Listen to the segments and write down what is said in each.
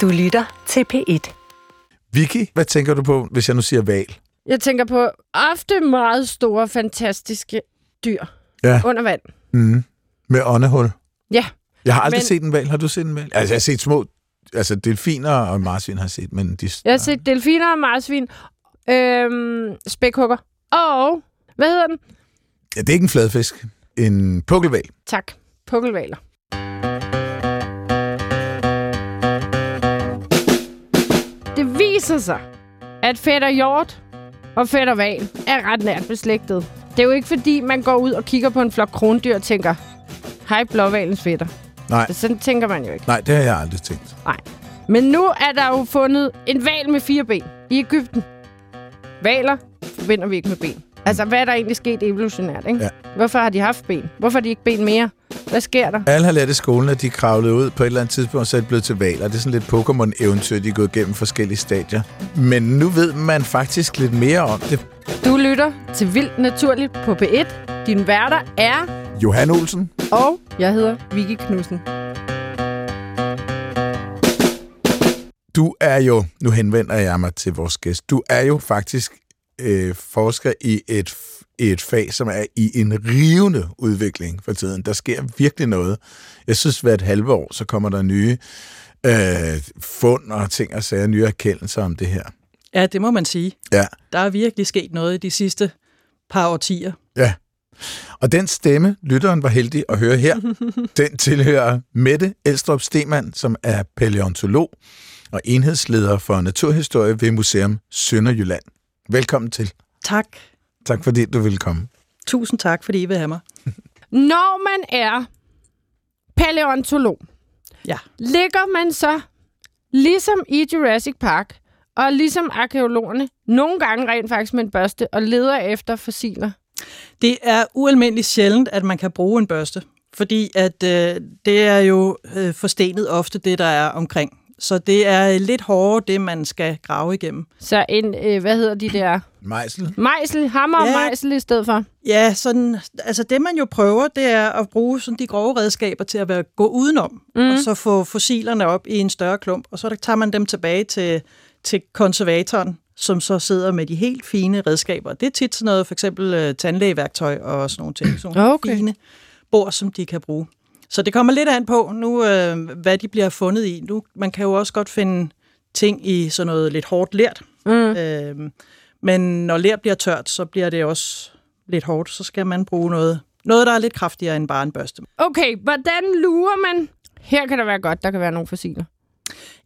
Du lytter til P1. Vicky, hvad tænker du på, hvis jeg nu siger val? Jeg tænker på ofte meget store, fantastiske dyr Ja. under vand. Mm. Med åndehul. Ja, Jeg har aldrig Men- set en val. Har du set en val? Altså, jeg har set små... Altså, delfiner og marsvin har jeg set, men de... jeg har set delfiner og marsvin, øhm, spækhugger og, hvad hedder den? Ja, det er ikke en fladfisk. En pukkelval. Tak, pukkelvaler. Viser sig, at fætter hjort og fætter val er ret nært beslægtet. Det er jo ikke fordi, man går ud og kigger på en flok krondyr og tænker, hej blåvalens fætter. Nej, Sådan tænker man jo ikke. nej, det har jeg aldrig tænkt. Nej. Men nu er der jo fundet en val med fire ben i Ægypten. Valer forbinder vi ikke med ben. Altså, hvad er der egentlig sket evolutionært, ikke? Ja. Hvorfor har de haft ben? Hvorfor har de ikke ben mere? Hvad sker der? Alle har lært i skolen, at de kravlede ud på et eller andet tidspunkt, så er de blevet til valer. Det er sådan lidt Pokémon-eventyr, de er gået igennem forskellige stadier. Men nu ved man faktisk lidt mere om det. Du lytter til Vildt Naturligt på P1. Din værter er, Johan Olsen, og jeg hedder Vicky Knudsen. du er jo, nu henvender jeg mig til vores gæst, du er jo faktisk øh, forsker i et, et fag, som er i en rivende udvikling for tiden. Der sker virkelig noget. Jeg synes, hver et halve år, så kommer der nye øh, fund og ting og sager, nye erkendelser om det her. Ja, det må man sige. Ja, Der er virkelig sket noget i de sidste par årtier. ja. Og den stemme, lytteren var heldig at høre her, den tilhører Mette Elstrup Stemann, som er paleontolog og enhedsleder for naturhistorie ved Museum Sønderjylland. Velkommen til. Tak. Tak fordi du ville komme. Tusind tak, fordi I vil have mig. Når man er paleontolog, Ja. ligger man så ligesom i Jurassic Park, og ligesom arkeologerne, nogle gange rent faktisk med en børste, og leder efter fossiler. Det er ualmindeligt sjældent, at man kan bruge en børste, fordi at øh, det er jo øh, forstenet ofte det, der er omkring. Så det er lidt hårdere, det man skal grave igennem. Så en, øh, hvad hedder de der? Mejsel. Mejsel, hammer og Ja. mejsel i stedet for. Ja, sådan, altså det man jo prøver, det er at bruge sådan de grove redskaber til at være, gå udenom, mm. og så få fossilerne op i en større klump, og så tager man dem tilbage til, til konservatoren, som så sidder med de helt fine redskaber. Det er tit sådan noget, for eksempel øh, tandlægeværktøj og sådan nogle ting. Sådan nogle Okay. fine bord, som de kan bruge. Så det kommer lidt an på nu, øh, hvad de bliver fundet i. Nu, man kan jo også godt finde ting i sådan noget lidt hårdt lært. Mm. Øh, men når ler bliver tørt, så bliver det også lidt hårdt. Så skal man bruge noget, noget der er lidt kraftigere end bare en børste. Okay, hvordan lurer man? Her kan der være godt, der kan være nogle fossiler.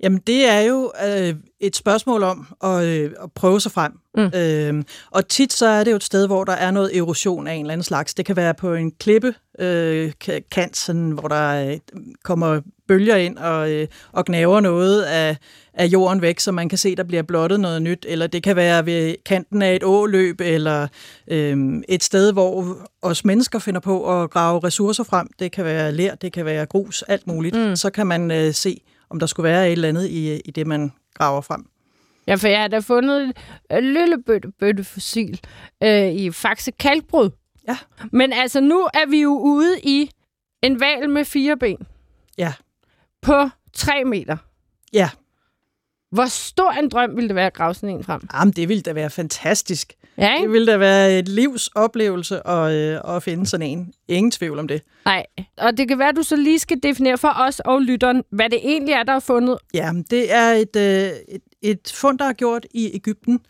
Jamen, det er jo øh, et spørgsmål om at, øh, at prøve sig frem. Mm. Øh, og tit så er det jo et sted, hvor der er noget erosion af en eller anden slags. Det kan være på en klippe øh, ka- kant, sådan, hvor der øh, kommer bølger ind og, øh, og gnaver noget af, af jorden væk, så man kan se, der bliver blottet noget nyt. Eller det kan være ved kanten af et åløb, eller øh, et sted, hvor os mennesker finder på at grave ressourcer frem. Det kan være ler, det kan være grus, alt muligt. Mm. Så kan man øh, se, om der skulle være et eller andet i, i det, man graver frem. Ja, for jeg har da fundet et fossil øh, i Faxe Kalkbrud. Ja. Men altså, nu er vi jo ude i en val med fire ben Ja. på tre meter. Ja, Hvor stor en drøm ville det være at grave sådan en frem? Jamen, det ville da være fantastisk. Ja, Det ikke? ville da være et livs oplevelse at, øh, at finde sådan en. Ingen tvivl om det. Nej. Og det kan være, at du så lige skal definere for os og lytteren, hvad det egentlig er, der er fundet. Ja, det er et, øh, et, et fund, der er gjort i Ægypten,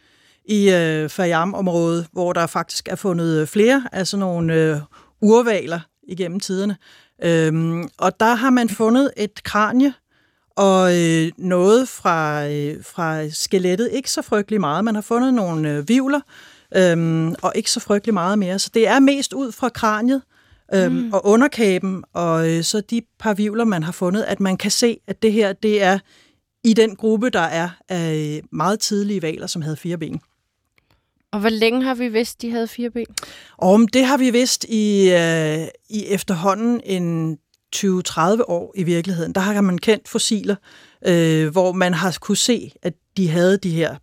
i øh, Fayam-området, hvor der faktisk er fundet øh, flere af sådan nogle øh, urvaler igennem tiderne. Øhm, og der har man fundet et kranie og øh, noget fra, øh, fra skelettet. Ikke så frygtelig meget. Man har fundet nogle øh, vivler, øhm, og ikke så frygtelig meget mere. Så det er mest ud fra kraniet øhm, mm. og underkæben, og øh, så de par vivler, man har fundet, at man kan se, at det her, det er i den gruppe, der er af meget tidlige valer, som havde fire ben. Og hvor længe har vi vidst, de havde fire ben? Og om det har vi vidst i, øh, i efterhånden en 20-30 år i virkeligheden. Der har man kendt fossiler, øh, hvor man har kunne se, at de havde de her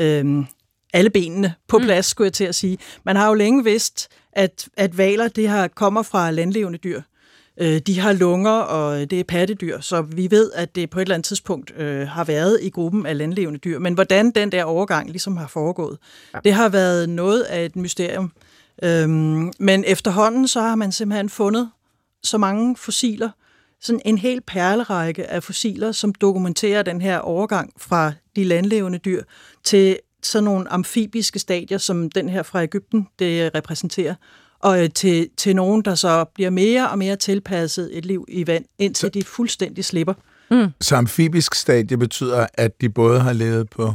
øh, alle benene på plads, mm. skulle jeg til at sige. Man har jo længe vidst, at, at valer det her kommer fra landlevende dyr. Øh, de har lunger, og det er pattedyr, så vi ved, at det på et eller andet tidspunkt øh, har været i gruppen af landlevende dyr. Men hvordan den der overgang ligesom har foregået, ja. det har været noget af et mysterium. Øhm, men efterhånden så har man simpelthen fundet så mange fossiler, sådan en hel perlerække af fossiler, som dokumenterer den her overgang fra de landlevende dyr til sådan nogle amfibiske stadier, som den her fra Ægypten, det repræsenterer, og øh, til, til nogen, der så bliver mere og mere tilpasset et liv i vand, indtil så, de fuldstændig slipper. Mm. Så amfibisk stadie betyder, at de både har levet på...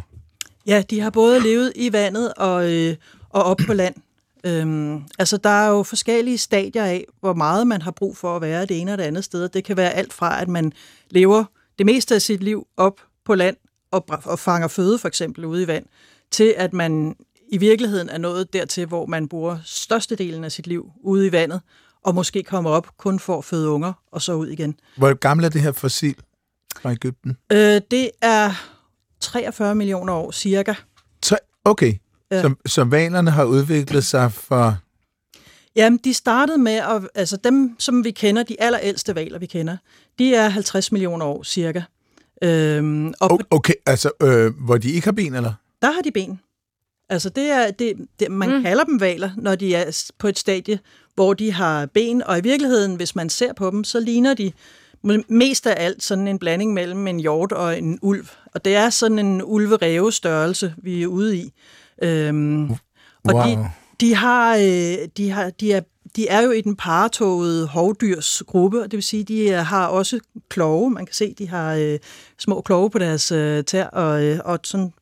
Ja, de har både levet i vandet og, øh, og op på land. Øhm, altså, der er jo forskellige stadier af, hvor meget man har brug for at være det ene og det andet sted. Det kan være alt fra, at man lever det meste af sit liv op på land og, og fanger føde, for eksempel ude i vand, til at man i virkeligheden er nået dertil, hvor man bruger størstedelen af sit liv ude i vandet, og måske kommer op kun for at føde unger, og så ud igen. Hvor gammel er det her fossil fra Ægypten? Øh, det er 43 millioner år, cirka. Okay, ja. så, så valerne har udviklet sig for... Jamen, de startede med, at, altså dem, som vi kender, de allerældste valer, vi kender, de er 50 millioner år, cirka. Øhm, og okay, altså, øh, hvor de ikke har ben, eller? Der har de ben. Altså det er, det, det, man mm. kalder dem valer, når de er på et stadie, hvor de har ben, og i virkeligheden, hvis man ser på dem, så ligner de mest af alt sådan en blanding mellem en hjort og en ulv. Og det er sådan en ulve størrelse, vi er ude i. Øhm, wow. Og de, de, har, øh, de, har, de, er, de er jo i den paretogede hovdyrs gruppe, og det vil sige, de har også kloge. Man kan se, de har øh, små kloge på deres øh, tær, og, øh, og sådan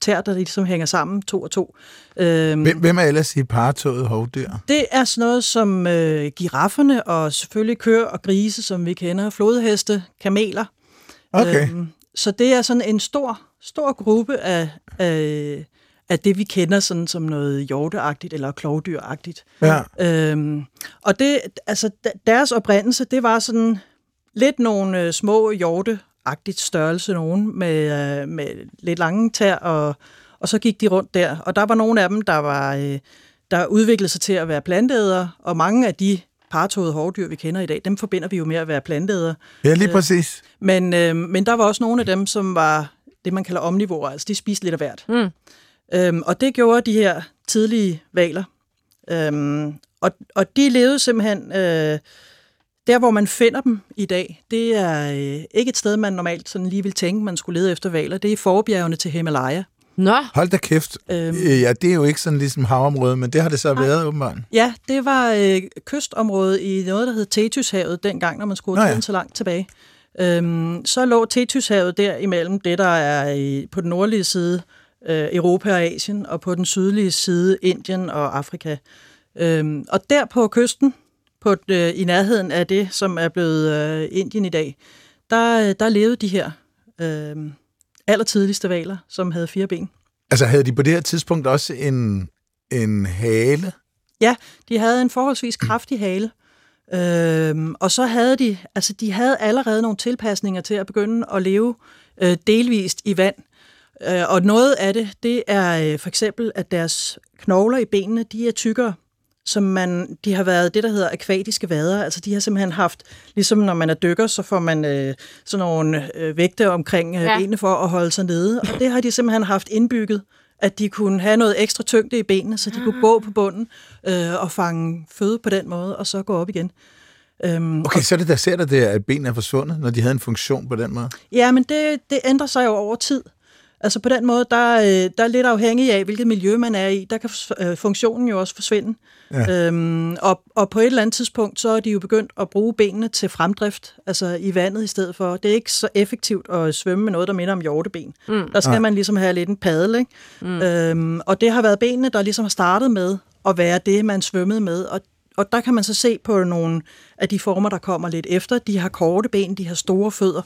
tær, der ligesom hænger sammen, to og to. Øhm, hvem, hvem er ellers i partoget hovdyr? Det er sådan noget som øh, girafferne, og selvfølgelig køer og grise, som vi kender, flodheste, kameler. Okay. Øhm, så det er sådan en stor, stor gruppe af, af, af det, vi kender sådan som noget hjorteagtigt eller klovdyragtigt. Ja. Øhm, og det, altså, deres oprindelse, det var sådan lidt nogle øh, små hjorte agtigt størrelse nogen med, øh, med lidt lange tær, og, og så gik de rundt der. Og der var nogle af dem, der var øh, der udviklede sig til at være planteædere, og mange af de partåede hovdyr, vi kender i dag, dem forbinder vi jo med at være planteædere. Ja, lige øh, præcis. Men, øh, men der var også nogle af dem, som var det, man kalder omnivorer, altså de spiste lidt af hvert. Mm. Øhm, og det gjorde de her tidlige valer. Øhm, og, og de levede simpelthen... Øh, der, hvor man finder dem i dag, det er øh, ikke et sted, man normalt sådan lige vil tænke, man skulle lede efter valer. Det er i forbjergene til Himalaya. Nå. Hold da kæft. Øhm, øh, ja, det er jo ikke sådan ligesom havområde, men det har det så nej. været åbenbart. Ja, det var øh, kystområdet i noget, der hed Tetushavet dengang, når man skulle tiden så langt tilbage. Øhm, så lå Tetushavet der imellem det, der er i, på den nordlige side øh, Europa og Asien, og på den sydlige side Indien og Afrika. Øhm, og der på kysten, på, øh, i nærheden af det, som er blevet øh, Indien i dag, der, der levede de her øh, allertidligste valer, som havde fire ben. Altså havde de på det her tidspunkt også en, en hale? Ja, de havde en forholdsvis kraftig hale. Øhm, og så havde de, altså de havde allerede nogle tilpasninger til at begynde at leve øh, delvist i vand. Øh, og noget af det, det er øh, for eksempel, at deres knogler i benene, de er tykkere som man, de har været det, der hedder akvatiske vader. Altså de har simpelthen haft, ligesom når man er dykker, så får man øh, sådan nogle øh, vægte omkring øh, ja. benene for at holde sig nede. Og det har de simpelthen haft indbygget, at de kunne have noget ekstra tyngde i benene, så de ah. kunne gå på bunden øh, og fange føde på den måde, og så gå op igen. Øhm, okay, og, så er det der ser der det, at benene er forsvundet, når de havde en funktion på den måde? Ja, men det, det ændrer sig jo over tid. Altså på den måde, der, øh, der er lidt afhængig af, hvilket miljø man er i. Der kan øh, funktionen jo også forsvinde. Ja. Øhm, og, og på et eller andet tidspunkt, så er de jo begyndt at bruge benene til fremdrift, altså i vandet i stedet for. Det er ikke så effektivt at svømme med noget, der minder om hjorteben. Mm. Der skal ja. man ligesom have lidt en padel, ikke? Mm. Øhm, og det har været benene, der ligesom har startet med at være det, man svømmede med. Og, og der kan man så se på nogle af de former, der kommer lidt efter. De har korte ben, de har store fødder,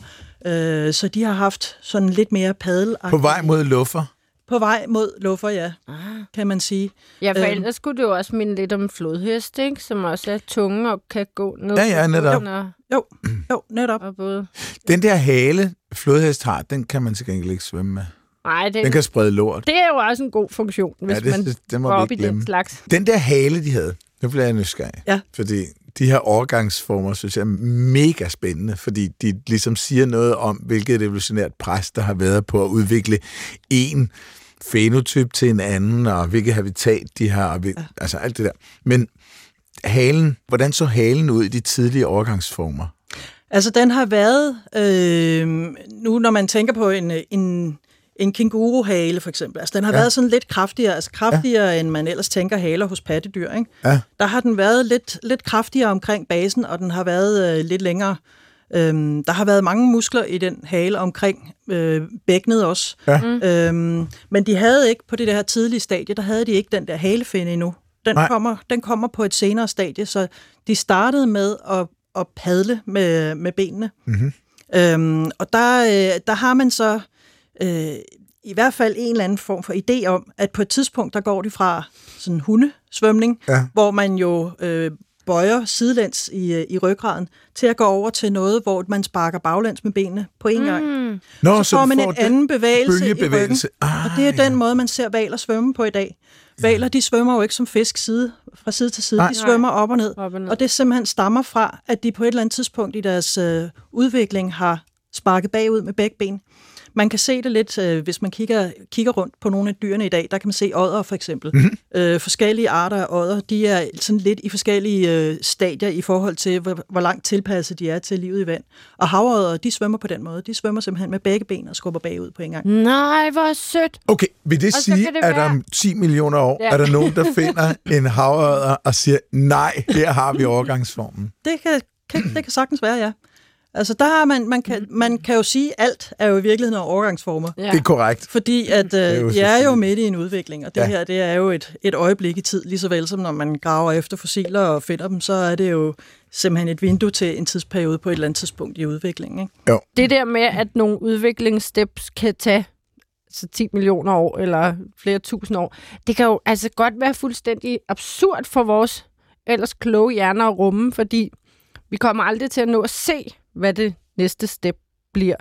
øh, så de har haft sådan lidt mere padel. På vej mod luffer? På vej mod luffer, ja, ah. kan man sige. Ja, for øhm, ellers skulle det jo også minde lidt om flodhest, ikke? som også er tunge og kan gå ned. Ja, ja, netop. Jo, jo, jo netop. Og både. Den der hale, flodhest har, den kan man til gengæld ikke svømme med. Nej, det, den kan sprede lort. Det er jo også en god funktion, hvis ja, det, man det, det må går op i den slags. Den der hale, de havde, Nu bliver jeg nysgerrig. Ja. Fordi de her overgangsformer, synes jeg er mega spændende, fordi de ligesom siger noget om, hvilket evolutionært pres, der har været på at udvikle en fenotyp til en anden, og hvilket habitat de har, og hvil, ja. altså alt det der. Men halen, hvordan så halen ud i de tidlige overgangsformer? Altså, den har været... Øh, nu, når man tænker på en, en, en kænguruhale, for eksempel, altså, den har ja. været sådan lidt kraftigere, altså kraftigere, ja. end man ellers tænker haler hos pattedyr, ikke? Ja. Der har den været lidt, lidt kraftigere omkring basen, og den har været øh, lidt længere. Øhm, der har været mange muskler i den hale omkring øh, bækkenet også. Ja. Mm. Øhm, men de havde ikke, på det der tidlige stadie, der havde de ikke den der halefinde endnu. Den kommer, den kommer på et senere stadie, så de startede med at, at padle med, med benene. Mm-hmm. Øhm, og der, øh, der har man så øh, i hvert fald en eller anden form for idé om, at på et tidspunkt, der går de fra sådan hundesvømning, Ja. hvor man jo øh, bøjer sidelæns i, øh, i ryggraden, til at gå over til noget, hvor man sparker baglæns med benene på en mm. gang. Nå, Så får man en den anden bevægelse i ryggen. Ah, Og det er ja. den måde, man ser valer svømme på i dag. Valer, de svømmer jo ikke som fisk side, fra side til side. Nej. De svømmer op og ned. Op og ned. Og det simpelthen stammer fra, at de på et eller andet tidspunkt i deres øh, udvikling har sparket bagud med begge ben. Man kan se det lidt, øh, hvis man kigger, kigger rundt på nogle af dyrene i dag. Der kan man se ådder for eksempel. Mm-hmm. Øh, forskellige arter af ådder, de er sådan lidt i forskellige øh, stadier i forhold til, hvor, hvor langt tilpasset de er til livet i vand. Og havådder, de svømmer på den måde. De svømmer simpelthen med begge ben og skubber bagud på en gang. Nej, hvor sødt. Okay, vil det Og sige, det at være- om 10 millioner år, Ja. er der nogen, der finder en havørder og siger, nej, her har vi overgangsformen. Det kan, kan, det kan sagtens være, ja. Altså, der har man, man, kan, man kan jo sige, at alt er jo i virkeligheden overgangsformer. Ja. Det er korrekt. Fordi at, øh, er jo de er jo midt i en udvikling, og det Ja. ja. her det er jo et, et øjeblik i tid, lige så vel som når man graver efter fossiler og finder dem, så er det jo simpelthen et vindue til en tidsperiode på et eller andet tidspunkt i udviklingen. Ikke? Jo. Det der med, at nogle udviklingssteps kan tage så 10 millioner år eller flere tusind år, det kan jo altså godt være fuldstændig absurd for vores ellers kloge hjerner at rumme, fordi vi kommer aldrig til at nå at se, hvad det næste step bliver.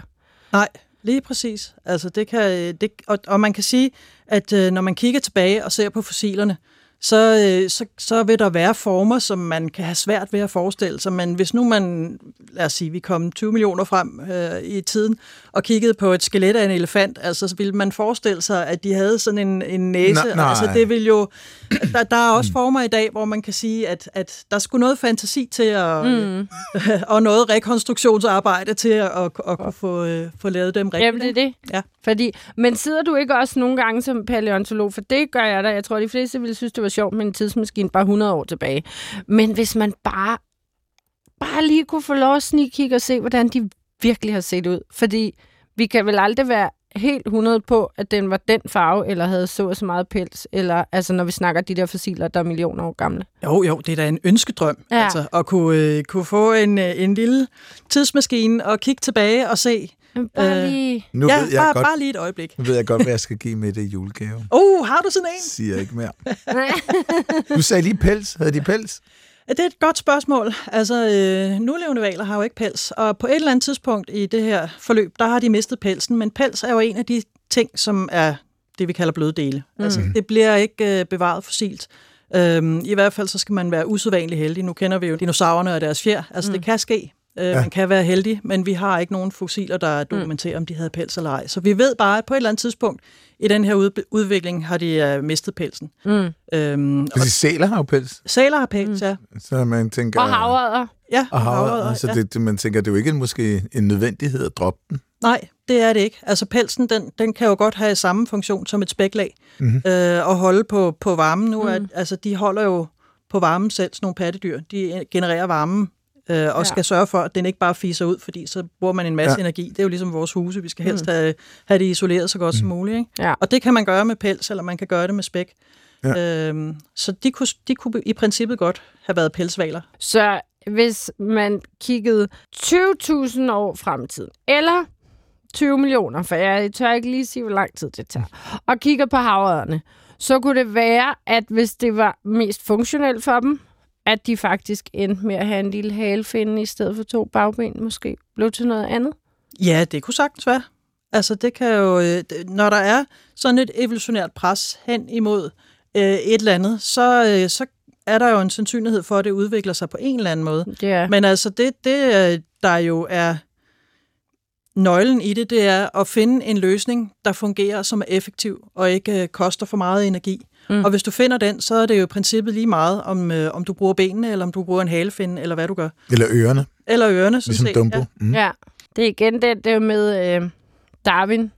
Nej, lige præcis. Altså, det kan, øh, det, og, og man kan sige, at øh, når man kigger tilbage og ser på fossilerne, så, øh, så, så vil der være former, som man kan have svært ved at forestille sig. Men hvis nu man, lad os sige, vi kom 20 millioner frem øh, i tiden og kiggede på et skelet af en elefant, altså så ville man forestille sig, at de havde sådan en, en næse. Nej, nej. Altså det vil jo... Der, der er også former i dag, hvor man kan sige, at, at der skulle noget fantasi til at, mm. og noget rekonstruktionsarbejde til at, at, at kunne få, øh, få lavet dem rigtigt. Jamen, det er det. Ja. Fordi, men sidder du ikke også nogle gange som paleontolog, for det gør jeg da. Jeg tror, de fleste ville synes, det var sjovt med en tidsmaskine bare 100 år tilbage. Men hvis man bare, bare lige kunne få lov at snigkigge og se, hvordan de virkelig har set ud. Fordi vi kan vel aldrig være helt 100 på, at den var den farve, eller havde så og så meget pels, eller altså når vi snakker de der fossiler, der er millioner år gamle. Jo, jo, det er da en ønskedrøm, ja. altså, at kunne, øh, kunne få en, øh, en lille tidsmaskine og kigge tilbage og se. Men bare Øh, lige... Nu, ja, ved jeg bare, godt, bare lige et øjeblik. nu ved jeg godt, hvad jeg skal give med det i julegave. Oh, har du sådan en? Siger ikke mere. Du sagde lige pels. Havde de pels? Det er et godt spørgsmål. Altså, øh, nulevende valer har jo ikke pels, og på et eller andet tidspunkt i det her forløb, der har de mistet pelsen, men pels er jo en af de ting, som er det, vi kalder bløde dele. Mm. Altså, det bliver ikke øh, bevaret fossilt. Øhm, I hvert fald så skal man være usædvanlig heldig. Nu kender vi jo dinosaurerne og deres fjer. Altså, mm. det kan ske. Øh, ja. Man kan være heldig, men vi har ikke nogen fossiler, der dokumenterer, om de havde pels eller ej. Så vi ved bare, at på et eller andet tidspunkt i den her ud- udvikling har de øh, mistet pelsen. Mm. Øhm, og Fordi sæler har jo pels. sæler har pels, mm. ja. Så man tænker... Og havredder. Ja, Og havørder, Så ja. det, det, man tænker, det er jo ikke måske en nødvendighed at droppe den. Nej, det er det ikke. Altså pelsen, den, den kan jo godt have samme funktion som et spæklag mm-hmm. øh, og holde på, på varmen. Nu er, altså, de holder jo på varmen selv, sådan nogle pattedyr. De genererer varmen øh, og Ja. skal sørge for, at den ikke bare fiser ud, fordi så bruger man en masse Ja. energi. Det er jo ligesom vores huse. Vi skal helst have, have det isoleret så godt mm. som muligt. Ikke? Ja. Og det kan man gøre med pels, eller man kan gøre det med spæk. Ja. Øhm, så de kunne, de kunne i princippet godt have været pelsvaler. Så hvis man kiggede 20.000 år frem i tiden, eller 20 millioner, for jeg tør ikke lige sige, hvor lang tid det tager, og kigger på havredderne, så kunne det være, at hvis det var mest funktionelt for dem, at de faktisk endte med at have en lille halefinde i stedet for to bagben, måske blev til noget andet. Ja, det kunne sagtens være. Altså, det kan jo, øh, når der er sådan et evolutionært pres hen imod øh, et eller andet, så, øh, så er der jo en sandsynlighed for, at det udvikler sig på en eller anden måde. Er. Men altså, det, det øh, der jo er nøglen i det, det er at finde en løsning, der fungerer, som er effektiv og ikke øh, koster for meget energi. Mm. Og hvis du finder den, så er det jo i princippet lige meget, om, øh, om du bruger benene, eller om du bruger en halefinde, eller hvad du gør. Eller ørerne, Eller ørerne, sådan ligesom set. Dumbo. Ja. Mm. Ja, det er igen det, det er med øh, Darwin.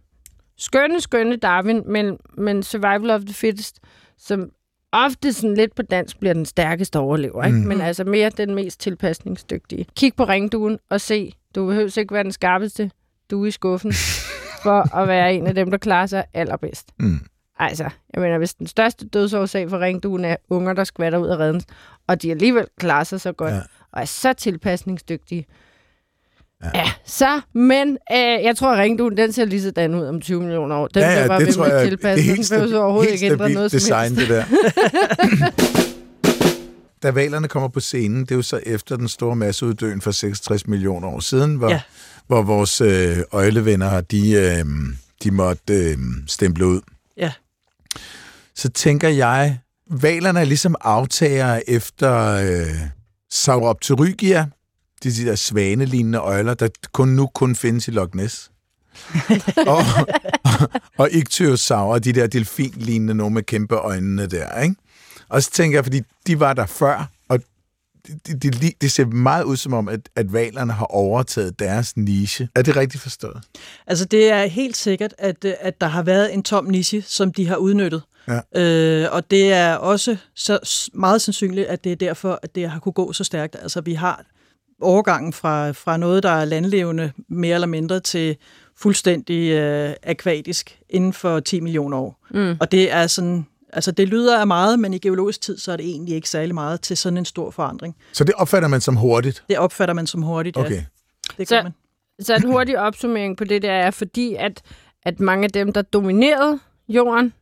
Skønne, skønne Darwin, men, men survival of the fittest, som ofte sådan lidt på dansk bliver den stærkeste overlever, ikke? Mm. men altså mere den mest tilpasningsdygtige. Kig på ringduen og se, du behøver ikke være den skarpeste due i skuffen, for at være en af dem, der klarer sig allerbedst. Mm. Altså, jeg mener, hvis den største dødsårsag for ringduen er unger, der skvatter ud af redden, og de alligevel klarer sig så godt, Ja. og er så tilpasningsdygtige, Ja. ja, så, men øh, jeg tror, at ringduen, den ser lige sådan ud om 20 millioner år. Den Ja, ja, bare det tror jeg, tilpasse. det er Den helt, behøver så overhovedet helt ikke ændre noget design, helst. det der. da valerne kommer på scenen, det er jo så efter den store masseuddøen for 66 millioner år siden, hvor, ja. Hvor vores øh, øjlevenner, de, øh, de måtte øh, stemple ud. Ja. Så tænker jeg, valerne er ligesom aftager efter øh, Sauropterygia, de, de der svanelignende øjler, der kun nu kun findes i Loch Ness. og, og Ichthyosaur, de der delfinlignende, nogle med kæmpe øjnene der, ikke? Og så tænker jeg, fordi de var der før, det de, de, de ser meget ud som om, at, at valerne har overtaget deres niche. Er det rigtigt forstået? Altså, det er helt sikkert, at, øh, at der har været en tom niche, som de har udnyttet. Ja. Øh, og det er også så meget sandsynligt, at det er derfor, at det har kunne gå så stærkt. Altså, vi har overgangen fra, fra noget, der er landlevende mere eller mindre, til fuldstændig øh, akvatisk inden for 10 millioner år. Mm. Og det er sådan... Altså, det lyder af meget, men i geologisk tid, så er det egentlig ikke særlig meget til sådan en stor forandring. Så det opfatter man som hurtigt? Det opfatter man som hurtigt, Okay. ja. Det Så- man. Så en hurtig opsummering på det der er, fordi at, at mange af dem, der dominerede jorden,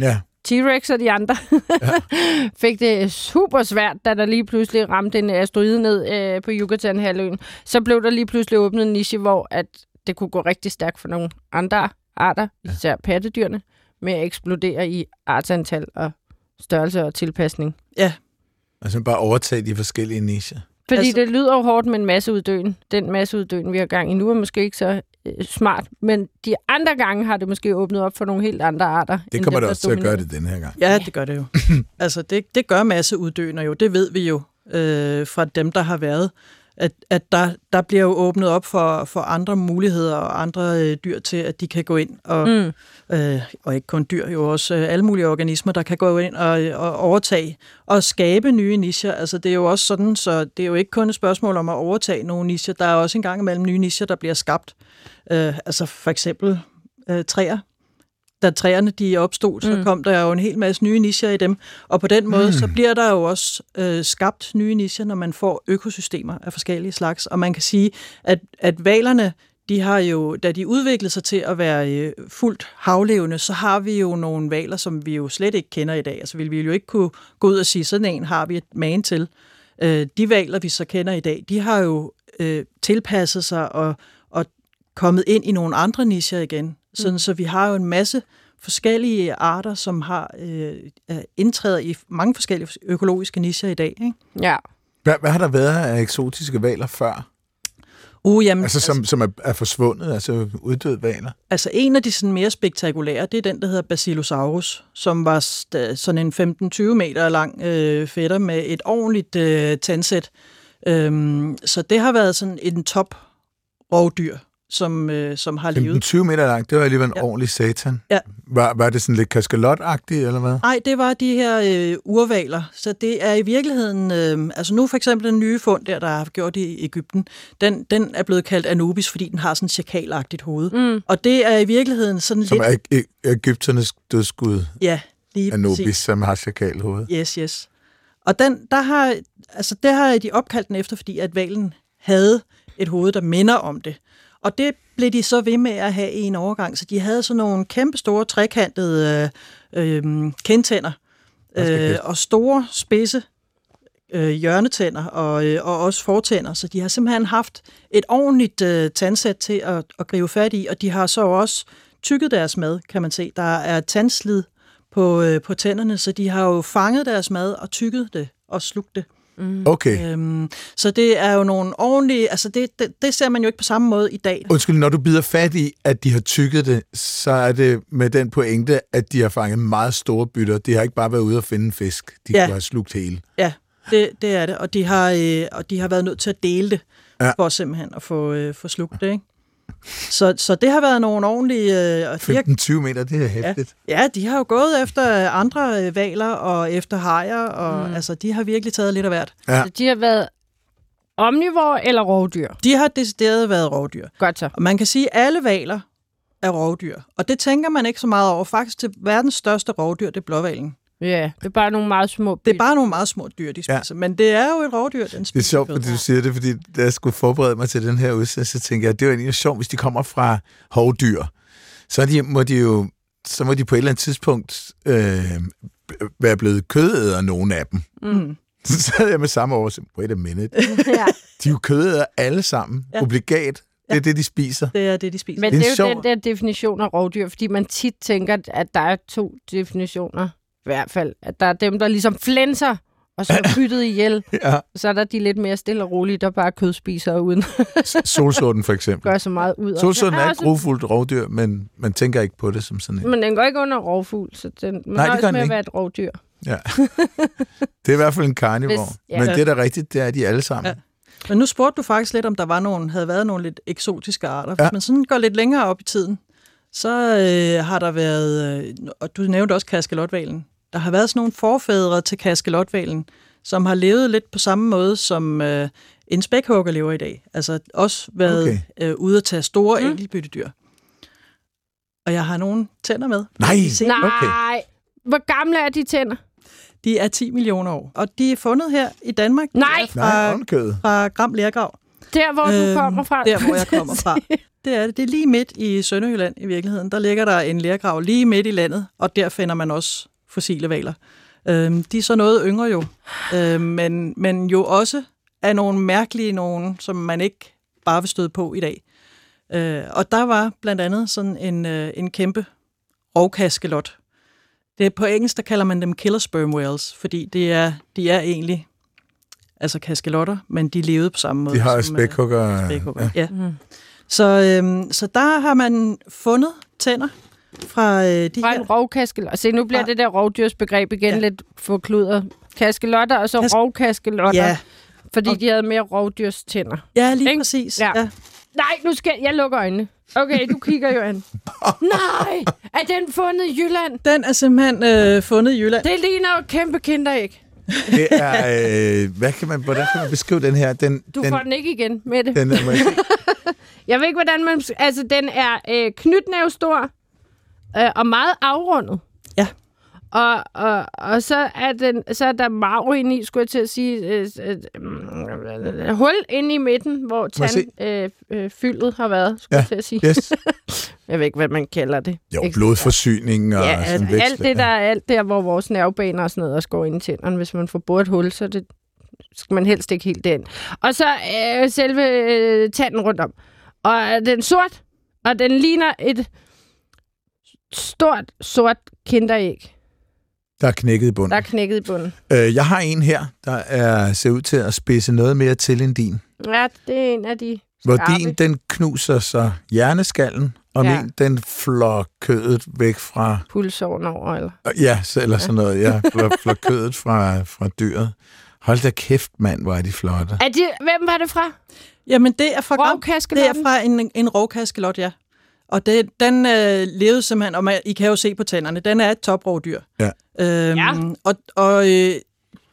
Ja. T-Rex og de andre, ja. fik det super svært, da der lige pludselig ramte en asteroide ned øh, på Yucatan-halvøen. Så blev der lige pludselig åbnet en niche, hvor at det kunne gå rigtig stærkt for nogle andre arter, især pattedyrene, med at eksplodere i artsantal og størrelse og tilpasning. Altså bare overtage de forskellige nicher. Fordi Altså- det lyder jo hårdt med en masseuddøen. Den masseuddøen, vi har gang i nu, er måske ikke så øh, smart. Men de andre gange har det måske åbnet op for nogle helt andre arter. Det end kommer det der også til at gøre det den her gang. Ja, det gør det jo. altså, det, det gør masseuddøende jo. Det ved vi jo øh, fra dem, der har været. At, at der, der bliver jo åbnet op for, for andre muligheder og andre øh, dyr til, at de kan gå ind og, Mm. øh, og ikke kun dyr, jo også øh, alle mulige organismer, der kan gå ind og, og overtage og skabe nye nischer. Altså det er jo også sådan, så det er jo ikke kun et spørgsmål om at overtage nogle nischer. Der er også en gang imellem nye nischer, der bliver skabt. Øh, altså for eksempel øh, træer. Da træerne de opstod, så Mm. kom der jo en hel masse nye nischer i dem. Og på den måde, Mm. så bliver der jo også øh, skabt nye nischer, når man får økosystemer af forskellige slags. Og man kan sige, at, at valerne, de har jo, da de udviklede sig til at være øh, fuldt havlevende, så har vi jo nogle valer, som vi jo slet ikke kender i dag. Altså ville vi jo ikke kunne gå ud og sige, sådan en har vi et man til. Øh, de valer, vi så kender i dag, de har jo øh, tilpasset sig og, og kommet ind i nogle andre nischer igen. Sådan, Mm. Så vi har jo en masse forskellige arter, som har øh, er indtrædet i mange forskellige økologiske nischer i dag. Ikke? Ja. Hvad, hvad har der været af eksotiske valer før? Uh, jamen, Altså som, som er, er forsvundet, altså uddøde valer? Altså en af de sådan mere spektakulære, det er den, der hedder Basilosaurus, som var sådan en 15-20 meter lang øh, fætter med et ordentligt øh, tandsæt. Øhm, så det har været sådan en top rovdyr, som, øh, som har levet. 15-20 meter langt, det var alligevel en Ja. ordentlig satan. Ja. Var, var det sådan lidt kaskalotagtigt, eller hvad? Nej, det var de her øh, urvaler. Så det er i virkeligheden... Øh, altså nu for eksempel den nye fund der, der er gjort i Ægypten, den, den er blevet kaldt Anubis, fordi den har sådan et chakalagtigt hoved. Mm. Og det er i virkeligheden sådan Som lidt... er æ- Ægypternes dødskud, Ja, lige Anubis, præcis. som har chakalhoved. Yes, yes. Og den, der har, altså, der har de opkaldt den efter, fordi at valen havde et hoved, der minder om det. Og det blev de så ved med at have i en overgang. Så de havde sådan nogle kæmpe store trekantede øh, øh, kendtænder øh, kæft. og store spidse øh, hjørnetænder og, øh, og også fortænder. Så de har simpelthen haft et ordentligt øh, tandsæt til at, at gribe fat i, og de har så også tykket deres mad, kan man se. Der er tandslid på, øh, på tænderne, så de har jo fanget deres mad og tykket det og slugt det. Okay. Øhm, så det er jo nogle ordentlige... Altså, det, det, det ser man jo ikke på samme måde i dag. Undskyld, når du bider fat i, at de har tykket det, så er det med den pointe, at de har fanget meget store bytter. De har ikke bare været ude og finde en fisk. De Ja. kunne have slugt hele. Ja, det, det er det. Og de, har, øh, og de har været nødt til at dele det, ja. for simpelthen at få, øh, få slugt det, ikke? Så, så det har været nogle ordentlige... Øh, og de har, 15-20 meter, det er hæftigt. ja, de har jo gået efter andre øh, valer og efter hajer, og mm. altså, de har virkelig taget lidt af hvert. Ja. Så de har været omnivore eller rovdyr? De har decideret været rovdyr. Godt så. Og man kan sige, at alle valer er rovdyr. Og det tænker man ikke så meget over. Faktisk til verdens største rovdyr, det er blåvalen. Ja, det er bare nogle meget små Det er bare nogle meget små dyr, de spiser. Ja. Men det er jo et rovdyr, den spiser Det er sjovt, at du siger det, fordi da jeg skulle forberede mig til den her udsendelse, så tænkte jeg, at det er jo egentlig sjovt, hvis de kommer fra hovdyr. Så er de, må de jo så må de på et eller andet tidspunkt øh, være blevet kødæder, nogle af dem. Mm. Så sad jeg med samme år sagde, wait a minute. ja. De er jo kødæder alle sammen. Ja. Ja. Obligat. Det er det, de spiser. Det er det, de spiser. Men Det det er er, jo sjovt. den der definition af rovdyr, fordi man tit tænker, at der er to definitioner. I hvert fald. At der er dem, der ligesom flænser, og så er byttet ihjel. Ja. Så er der de lidt mere stille og rolige, der bare kødspiser uden at Solsorten for eksempel. gøre så meget ud af. Solsorten er et også- grufuldt rovdyr, men man tænker ikke på det som sådan en. Men den går ikke under rovfugl, så den man Nej, gør den med at ikke. være et rovdyr. Ja. Det er i hvert fald en carnivore. Hvis- ja. Men det er da rigtigt, det er de alle sammen. Ja. Men nu spurgte du faktisk lidt, om der var nogen, havde været nogle lidt eksotiske arter. Hvis Ja. ja. man sådan går lidt længere op i tiden, så øh, har der været, øh, og du nævnte også kaskelotvalen, der har været sådan nogle forfædre til kaskelotvalen, som har levet lidt på samme måde, som øh, en spækhugger lever i dag. Altså også været Okay. øh, ude at tage store Mm. enkeltbyttedyr. Og jeg har nogle tænder med. Nej. Nej, Okay. hvor gamle er de tænder? De er 10 millioner år, og de er fundet her i Danmark. Nej. er Nej, fra, fra Gram Lergrav. Der, hvor du kommer fra? Der, hvor jeg kommer fra. Det er det. Det er lige midt i Sønderjylland i virkeligheden. Der ligger der en lergrav lige midt i landet, og der finder man også fossile valer. Øhm, de er så noget yngre jo, øhm, men, men jo også er nogle mærkelige nogen, som man ikke bare vil støde på i dag. Øh, og der var blandt andet sådan en, øh, en kæmpe rovkaskelot. Det er på engelsk, der kalder man dem killer sperm whales, fordi det er, de er egentlig altså kaskelotter, men de levede på samme måde. De har øh, spækhugger. spækhugger. Ja. Ja. ja. Så, øhm, så der har man fundet tænder fra øh, de Fra her... en rovkaskelot. Se, nu bliver Fra- det der rovdyrsbegreb igen Ja. lidt forkludret. Kaskelotter og så Kas- rovkaskelotter, Ja, fordi Og- de havde mere rovdyrstænder. ja, lige Ikke? præcis. Ja. Ja. Nej, nu skal jeg lukke øjnene. Okay, du kigger jo an. Nej, er den fundet i Jylland? Den er simpelthen øh, fundet i Jylland. Det ligner jo kæmpe kinderæg. Det er, øh, hvad kan man, hvordan kan man beskrive den her? Den, Du den, får den ikke igen med det. den, den, Jeg ved ikke, hvordan man... Altså, den er øh, knytnævstor øh, og meget afrundet. Ja. Og, og, og så, er den, så er der marv inde i, skulle jeg til at sige, øh, øh, øh, hul inde i midten, hvor Må jeg se? tand, øh, øh, fyldet har været, skulle Ja, jeg til at sige. yes. Jeg ved ikke, hvad man kalder det. Jo, blodforsyning og Ja, sådan altså, vækst. alt det der, alt der, hvor vores nervebaner og sådan noget også går ind i tænderne. Hvis man får boret et hul, så det, skal man helst ikke helt ind. Og så øh, selve øh, tanden rundt om. Og øh, den sort, og den ligner et stort, sort kinderæg, Der er knækket i bunden. der er knækket i bunden. Øh, jeg har en her, der er, ser ud til at spidse noget mere til end din. Ja, det er en af de Hvor skarpe. din, den knuser så hjerneskallen, og Ja. min, den flår kødet væk fra... pulsåren over. Eller? Ja, så- eller sådan noget. Ja, flår, flår kødet fra, fra dyret. Hold da kæft, mand, hvor er de flotte. Er de, hvem var det fra? Jamen, det er fra, det er fra en, en rovkaskelot, ja. Og det, den øh, levede simpelthen, og man, I kan jo se på tænderne, den er et toprovdyr. Ja. Øhm, Ja. Og, og øh,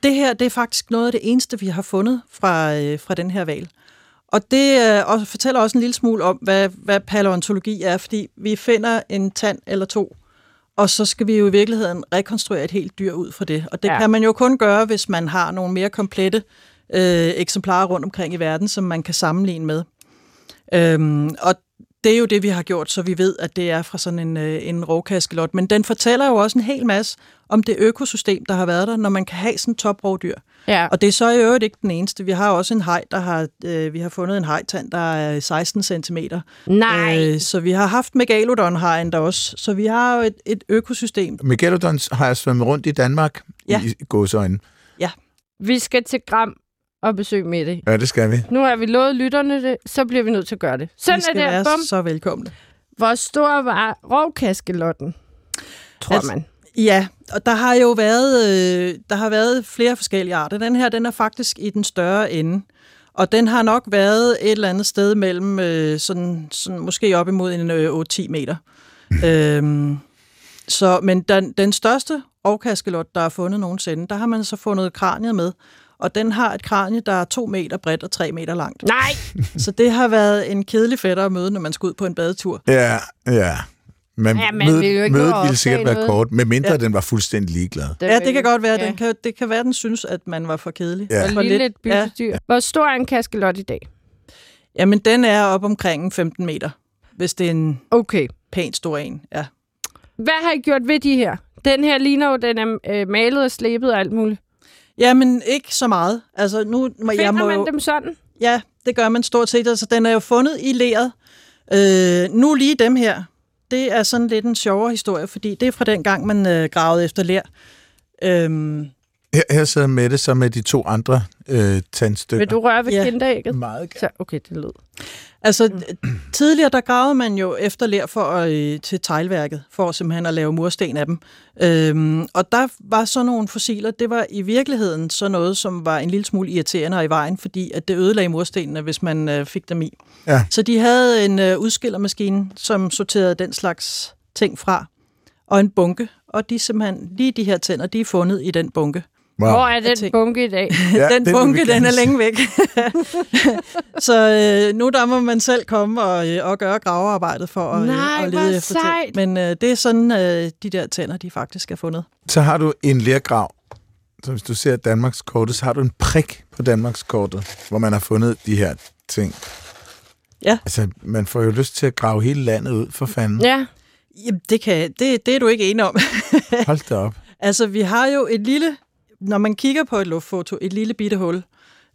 det her, det er faktisk noget af det eneste, vi har fundet fra, øh, fra den her val. Og det øh, og fortæller også en lille smule om, hvad, hvad paleontologi er, fordi vi finder en tand eller to, og så skal vi jo i virkeligheden rekonstruere et helt dyr ud fra det. Og det Ja. kan man jo kun gøre, hvis man har nogle mere komplette øh, eksemplarer rundt omkring i verden, som man kan sammenligne med. Øhm, og det er jo det, vi har gjort, så vi ved, at det er fra sådan en, øh, en rovkaskelot. Men den fortæller jo også en hel masse om det økosystem, der har været der, når man kan have sådan toprovdyr. Ja. Og det er så i øvrigt ikke den eneste. Vi har også en hej, der har, øh, vi har fundet en hejtand, der er 16 cm. Nej. Øh, så vi har haft megalodon-hejen der også. Så vi har jo et, et økosystem. Megalodons har jeg svømmet rundt i Danmark Ja. i godsøjne. Ja. Vi skal til Gram og besøge Mette. Ja, det skal vi. Nu har vi lovet lytterne det, så bliver vi nødt til at gøre det. I Sådan er skal det. være Bum. så velkomne. Hvor stor var rovkaskelotten? Tror Altså- man. Ja, og der har jo været, øh, der har været flere forskellige arter. Den her, den er faktisk i den større ende. Og den har nok været et eller andet sted mellem, øh, sådan, sådan, måske op imod en øh, 8-10 meter. øhm, så, men den, den største ovkaskelot, der er fundet nogensinde, der har man så fundet kraniet med. Og den har et kranie, der er to meter bredt og tre meter langt. Nej, Så det har været en kedelig fætter at møde, når man skal ud på en badetur. Ja, ja. Men, Ja, man mødet, vil jo ikke mødet nå at ville sikkert være noget. kort, medmindre Ja. den var fuldstændig ligeglad. Ja, det kan godt være. Ja. Den kan, det kan være, den synes, at man var for kedelig. Ja. Og For lille et ja, byttedyr. Hvor stor er en kaskelot i dag? Jamen, den er op omkring 15 meter, hvis det er en Okay. pænt stor en. Ja. Hvad har I gjort ved de her? Den her ligner jo, den er øh, malet og slebet og alt muligt. Jamen, ikke så meget. Altså, nu, må, Finder jeg må man dem sådan? Ja, det gør man stort set. Altså, den er jo fundet i leret. Øh, nu lige dem her, det er sådan lidt en sjovere historie, fordi det er fra den gang, man øh, gravede efter ler. Øhm, Her, her sidder Mette så med de to andre øh, tandstykker. Vil du røre ved Ja. kinderægget? Meget Så, okay, det lød. Altså, mm. tidligere der gravede man jo efter ler for at, øh, til teglværket, for simpelthen at lave mursten af dem. Øhm, og der var så nogle fossiler, det var i virkeligheden så noget, som var en lille smule irriterende i vejen, fordi at det ødelagde murstenene, hvis man øh, fik dem i. Ja. Så de havde en øh, udskillermaskine, som sorterede den slags ting fra, og en bunke, og de simpelthen, lige de her tænder, de er fundet i den bunke. Wow. Hvor er den bunke i dag? Ja, den vil bunke, den er længe væk. så øh, nu der må man selv komme og, øh, og gøre gravearbejdet for at, øh, Nej, at lede efter sejt. ting. Men øh, det er sådan, øh, de der tænder, de faktisk er fundet. Så har du en lergrav. Så hvis du ser Danmarks kortet, så har du en prik på Danmarks kortet, hvor man har fundet de her ting. Ja. Altså, man får jo lyst til at grave hele landet ud for fanden. Ja. Jamen, det, kan, det, det er du ikke enig om. Hold da op. altså, vi har jo et lille, når man kigger på et luftfoto, et lille bitte hul,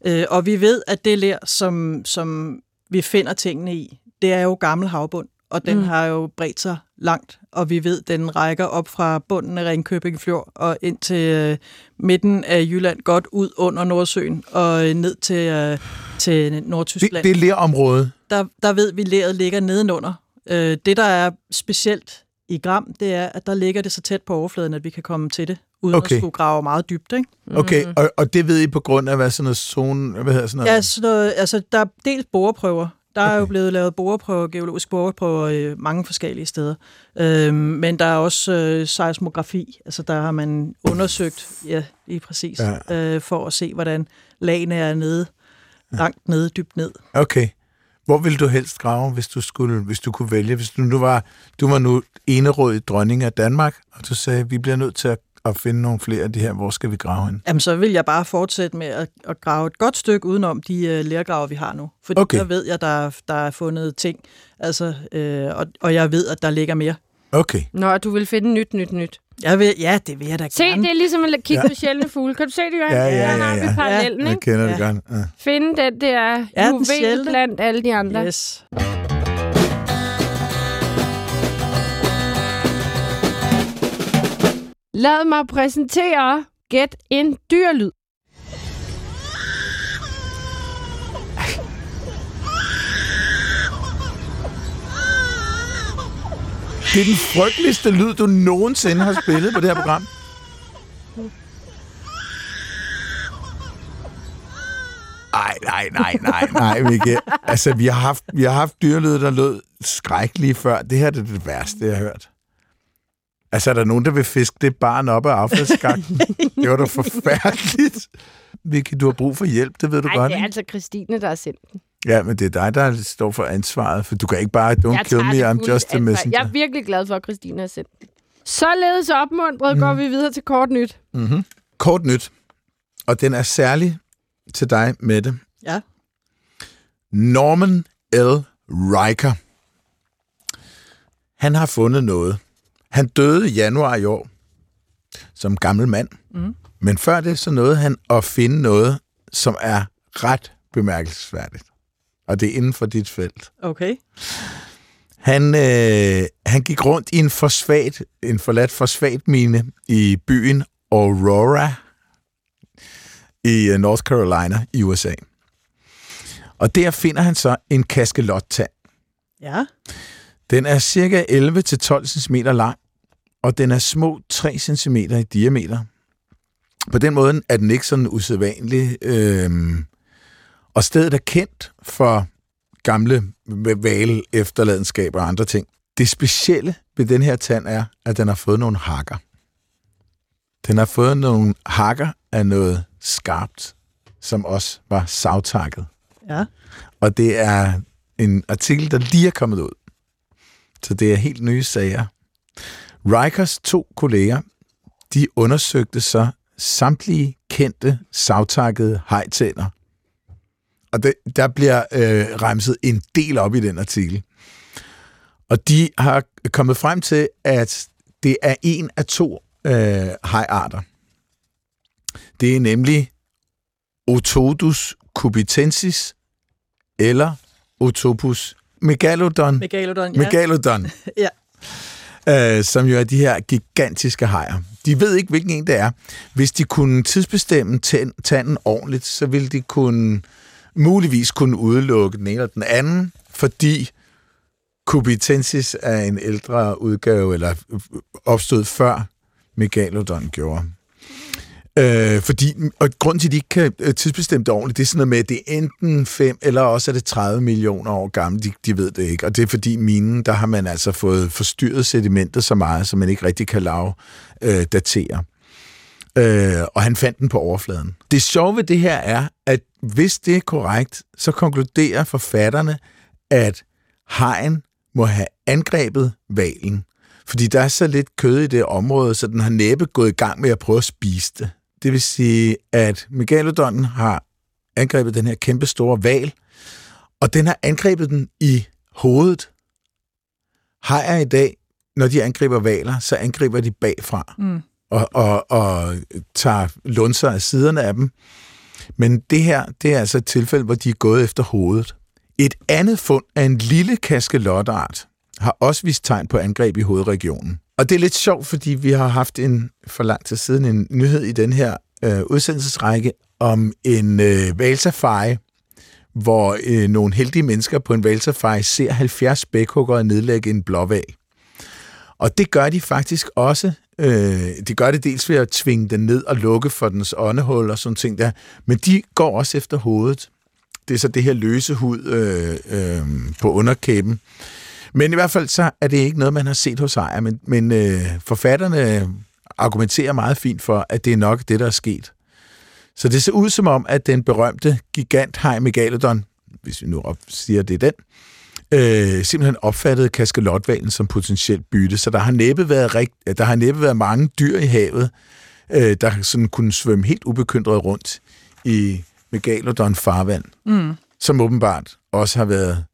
øh, og vi ved, at det ler, som, som vi finder tingene i, det er jo gammel havbund, og den Mm. har jo bredt sig langt, og vi ved, den rækker op fra bunden af Ringkøbing Fjord og ind til øh, midten af Jylland, godt ud under Nordsøen og øh, ned til, øh, til Det, Nordtyskland. det er lerområdet. Der, der ved vi, at leret ligger nedenunder. Øh, det, der er specielt i Gram, det er, at der ligger det så tæt på overfladen, at vi kan komme til det, uden Okay. at skulle grave meget dybt. Ikke? Okay, mm. og, og det ved I på grund af, hvad sådan noget zone... Hvad hedder sådan noget? Ja, så, noget- altså, der er dels boreprøver. Der er jo Okay. blevet lavet boreprøver, geologiske boreprøver øh, mange forskellige steder. Øhm, men der er også øh, seismografi. Altså, der har man undersøgt, ja, lige præcis, Ja. ja. øh, for at se, hvordan lagene er nede, langt nede, dybt ned. Okay. Hvor ville du helst grave, hvis du skulle, hvis du kunne vælge? Hvis du nu var, du var nu enerådig dronning af Danmark, og du sagde, vi bliver nødt til at, at finde nogle flere af de her. Hvor skal vi grave hen? Jamen, så vil jeg bare fortsætte med at, at grave et godt stykke udenom de uh, lærgraver, vi har nu. Fordi Okay. der ved jeg, der, er- der er fundet ting, altså, øh, og, og jeg ved, at der ligger mere. Okay. Nå, du vil finde nyt, nyt, nyt. Jeg vil, ja, det vil jeg da Se, gerne. det er ligesom at kigge Ja. på sjældne fugle. Kan du se det, Jørgen? Ja, ja, ja, Der har vi ja. parallellen, Jeg ikke? kender det Ja. godt. Ja. Finde den der Ja, juvel blandt alle de andre. Yes. Lad mig præsentere Gæt en dyrlyd. Det er den frygteligste lyd, du nogensinde har spillet på det her program. Ej, nej, nej, nej, nej, Mikke. Altså, vi har haft, vi har haft dyrlyd, der lød skrækkelige før. Det her det er det værste, jeg har hørt. Altså, er der nogen, der vil fiske det barn op af affaldsskakten? det var da forfærdeligt. Vicky, du har brug for hjælp, det ved du Nej, godt, det er ikke? altså Christine, der har sendt den. Ja, men det er dig, der står for ansvaret, for du kan ikke bare, don't Jeg kill me, I'm just a messenger. Jeg er virkelig glad for, at Christine har sendt den. Således opmuntret Mm. går vi videre til kort nyt. Mm-hmm. Kort nyt, og den er særlig til dig, Mette. Ja. Norman L. Riker. Han har fundet noget. Han døde i januar i år som gammel mand. Mm. Men før det, så nåede han at finde noget, som er ret bemærkelsesværdigt. Og det er inden for dit felt. Okay. Han, øh, han gik rundt i en fosfat, en forladt fosfatmine i byen Aurora. i øh, North Carolina i USA. Og der finder han så en kaskelottand. Ja. Den er cirka 11-12 cm lang, og den er små 3 cm i diameter. På den måde er den ikke sådan usædvanlig. Øhm, og stedet er kendt for gamle vale efterladenskaber og andre ting. Det specielle ved den her tand er, at den har fået nogle hakker. Den har fået nogle hakker af noget skarpt, som også var savtakket. Ja. Og det er en artikel, der lige er kommet ud. Så det er helt nye sager. Rikers to kolleger, de undersøgte så samtlige kendte savtakkede hejtænder. Og det, der bliver øh, remset en del op i den artikel. Og de har kommet frem til, at det er en af to øh, hajarter. Det er nemlig Otodus cubitensis eller Otopus megalodon. Megalodon, ja. Megalodon. Ja. Øh, som jo er de her gigantiske hajer. De ved ikke, hvilken en det er. Hvis de kunne tidsbestemme tanden ordentligt, så ville de kunne muligvis kunne udelukke den ene eller den anden, fordi Cubitensis er en ældre udgave, eller opstod før Megalodon gjorde. Øh, fordi, og grunden til, at de ikke kan øh, tidsbestemme det ordentligt, det er sådan noget med, at det er enten 5 eller også er det 30 millioner år gammelt. De, de ved det ikke. Og det er fordi minen, der har man altså fået forstyrret sedimentet så meget, så man ikke rigtig kan lave øh, datere. Øh, og han fandt den på overfladen. Det sjove ved det her er, at hvis det er korrekt, så konkluderer forfatterne, at hajen må have angrebet valen. Fordi der er så lidt kød i det område, så den har næppe gået i gang med at prøve at spise det. Det vil sige, at megalodonen har angrebet den her kæmpe store val, og den har angrebet den i hovedet. Hajer i dag, når de angriber valer, så angriber de bagfra Mm. og, og, og tager lunser af siderne af dem. Men det her, det er altså et tilfælde, hvor de er gået efter hovedet. Et andet fund af en lille kaskelottart har også vist tegn på angreb i hovedregionen. Og det er lidt sjovt, fordi vi har haft en for lang tid siden en nyhed i den her øh, udsendelsesrække om en øh, valsafari, hvor øh, nogle heldige mennesker på en valsafari ser 70 spækhuggere nedlægge en blåval. Og det gør de faktisk også. Øh, de gør det dels ved at tvinge den ned og lukke for dens åndehul og sådan ting der, men de går også efter hovedet. Det er så det her løse hud øh, øh, på underkæben. Men i hvert fald så er det ikke noget, man har set hos ejer, men, men øh, forfatterne argumenterer meget fint for, at det er nok det, der er sket. Så det ser ud som om, at den berømte giganthaj Megalodon, hvis vi nu op siger, det er den, øh, simpelthen opfattede kaskelotvalen som potentielt bytte. Så der har næppe været, rigt, der har næppe været mange dyr i havet, øh, der sådan kunne svømme helt ubekymret rundt i Megalodon farvand, Mm. som åbenbart også har været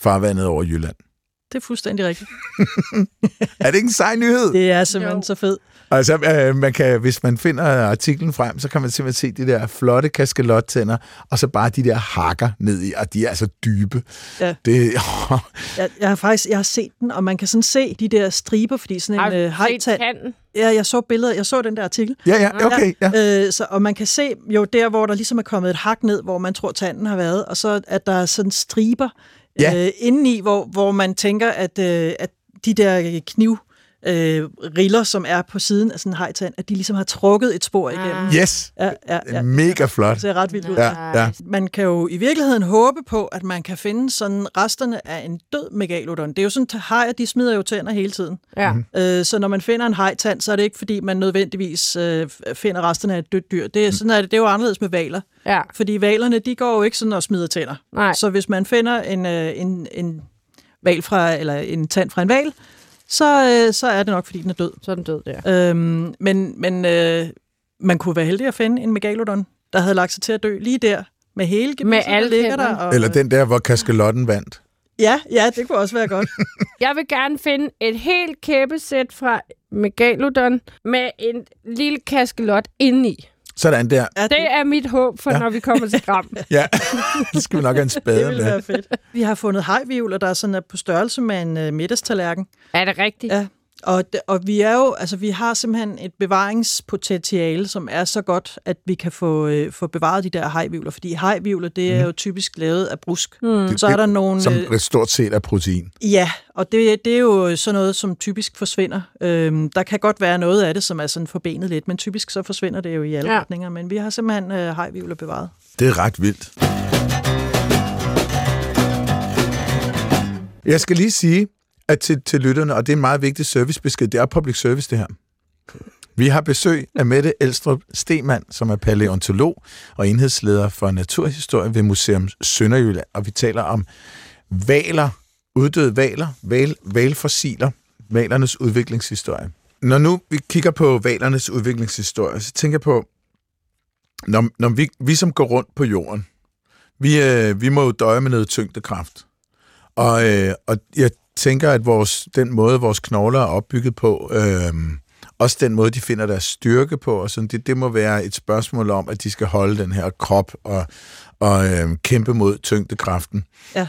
farvandet over Jylland. Det er fuldstændig rigtigt. Er det ikke en sej nyhed? Det er simpelthen Jo. så fedt. Altså, øh, man kan, hvis man finder artiklen frem, så kan man simpelthen se de der flotte kaskelottænder, og så bare de der hakker ned i, og de er altså dybe. Ja. Det, Jeg, jeg har faktisk jeg har set den, og man kan sådan se de der striber, fordi sådan en øh, tanden? Ja, jeg så billedet, jeg så den der artikel. ja, ja, okay, ja. Øh, så, og man kan se jo der, hvor der ligesom er kommet et hak ned, hvor man tror, tanden har været, og så at der er sådan striber Ja. øh, indeni, hvor, hvor man tænker, at, øh, at de der kniv øh, riller, som er på siden af sådan en hejtand, at de ligesom har trukket et spor igennem. Ah. Yes, Ja, ja, ja. mega flot. Det ser ret vildt ud. Ja, ja. Man kan jo i virkeligheden håbe på, at man kan finde sådan resterne af en død megalodon. Det er jo sådan, at hajer, de smider jo tænder hele tiden. Ja. Mhm. Øh, så når man finder en hajtand, så er det ikke, fordi man nødvendigvis øh, finder resterne af et dødt dyr. Det er, sådan er det, det er jo anderledes med valer. ja. Fordi valerne, de går jo ikke sådan og smider tænder. Nej. Så hvis man finder en, øh, en, en val fra, eller en tand fra en val, så, øh, så er det nok, fordi den er død. Så er den død der. Øhm, men men øh, man kunne være heldig at finde en megalodon, der havde lagt sig til at dø lige der, med hele gebisset, alle der ligger der. Og, Eller den der, hvor kaskelotten vandt. Ja, ja, det kunne også være godt. Jeg vil gerne finde et helt kæbesæt fra Megalodon med en lille kaskelot indeni. Sådan der. Ja, Det er mit håb for, Ja. når vi kommer til Gram. Ja, det skal vi nok have en det spade ville med. være fedt. Vi har fundet hajvivler, der er sådan er på størrelse med en uh, middagstallerken. er det rigtigt? Ja, Og, og vi er jo, altså vi har simpelthen et bevaringspotentiale, som er så godt, at vi kan få, øh, få bevaret de der hajvivler, fordi hajvivler, det er jo typisk lavet af brusk. Mm. Så er der nogle... Som øh, stort set er protein. Ja, og det, det er jo sådan noget, som typisk forsvinder. Øhm, der kan godt være noget af det, som er sådan forbenet lidt, men typisk så forsvinder det jo i alle Ja. retninger. Men vi har simpelthen øh, hajvivler bevaret. Det er ret vildt. Jeg skal lige sige at til, til lytterne, og det er en meget vigtig servicebesked, det er public service det her. Vi har besøg af Mette Elstrup Stemann, som er paleontolog og enhedsleder for naturhistorie ved Museum Sønderjylland, og vi taler om valer, uddøde valer, val, valfossiler, valernes udviklingshistorie. Når nu vi kigger på valernes udviklingshistorie, så tænker jeg på, når, når vi, vi som går rundt på jorden, vi, øh, vi må jo døje med noget tyngdekraft. Og, øh, og jeg tænker, at vores, den måde, vores knogler er opbygget på, øh, også den måde, de finder deres styrke på, og sådan, det, det må være et spørgsmål om, at de skal holde den her krop og, og øh, kæmpe mod tyngdekraften. Ja.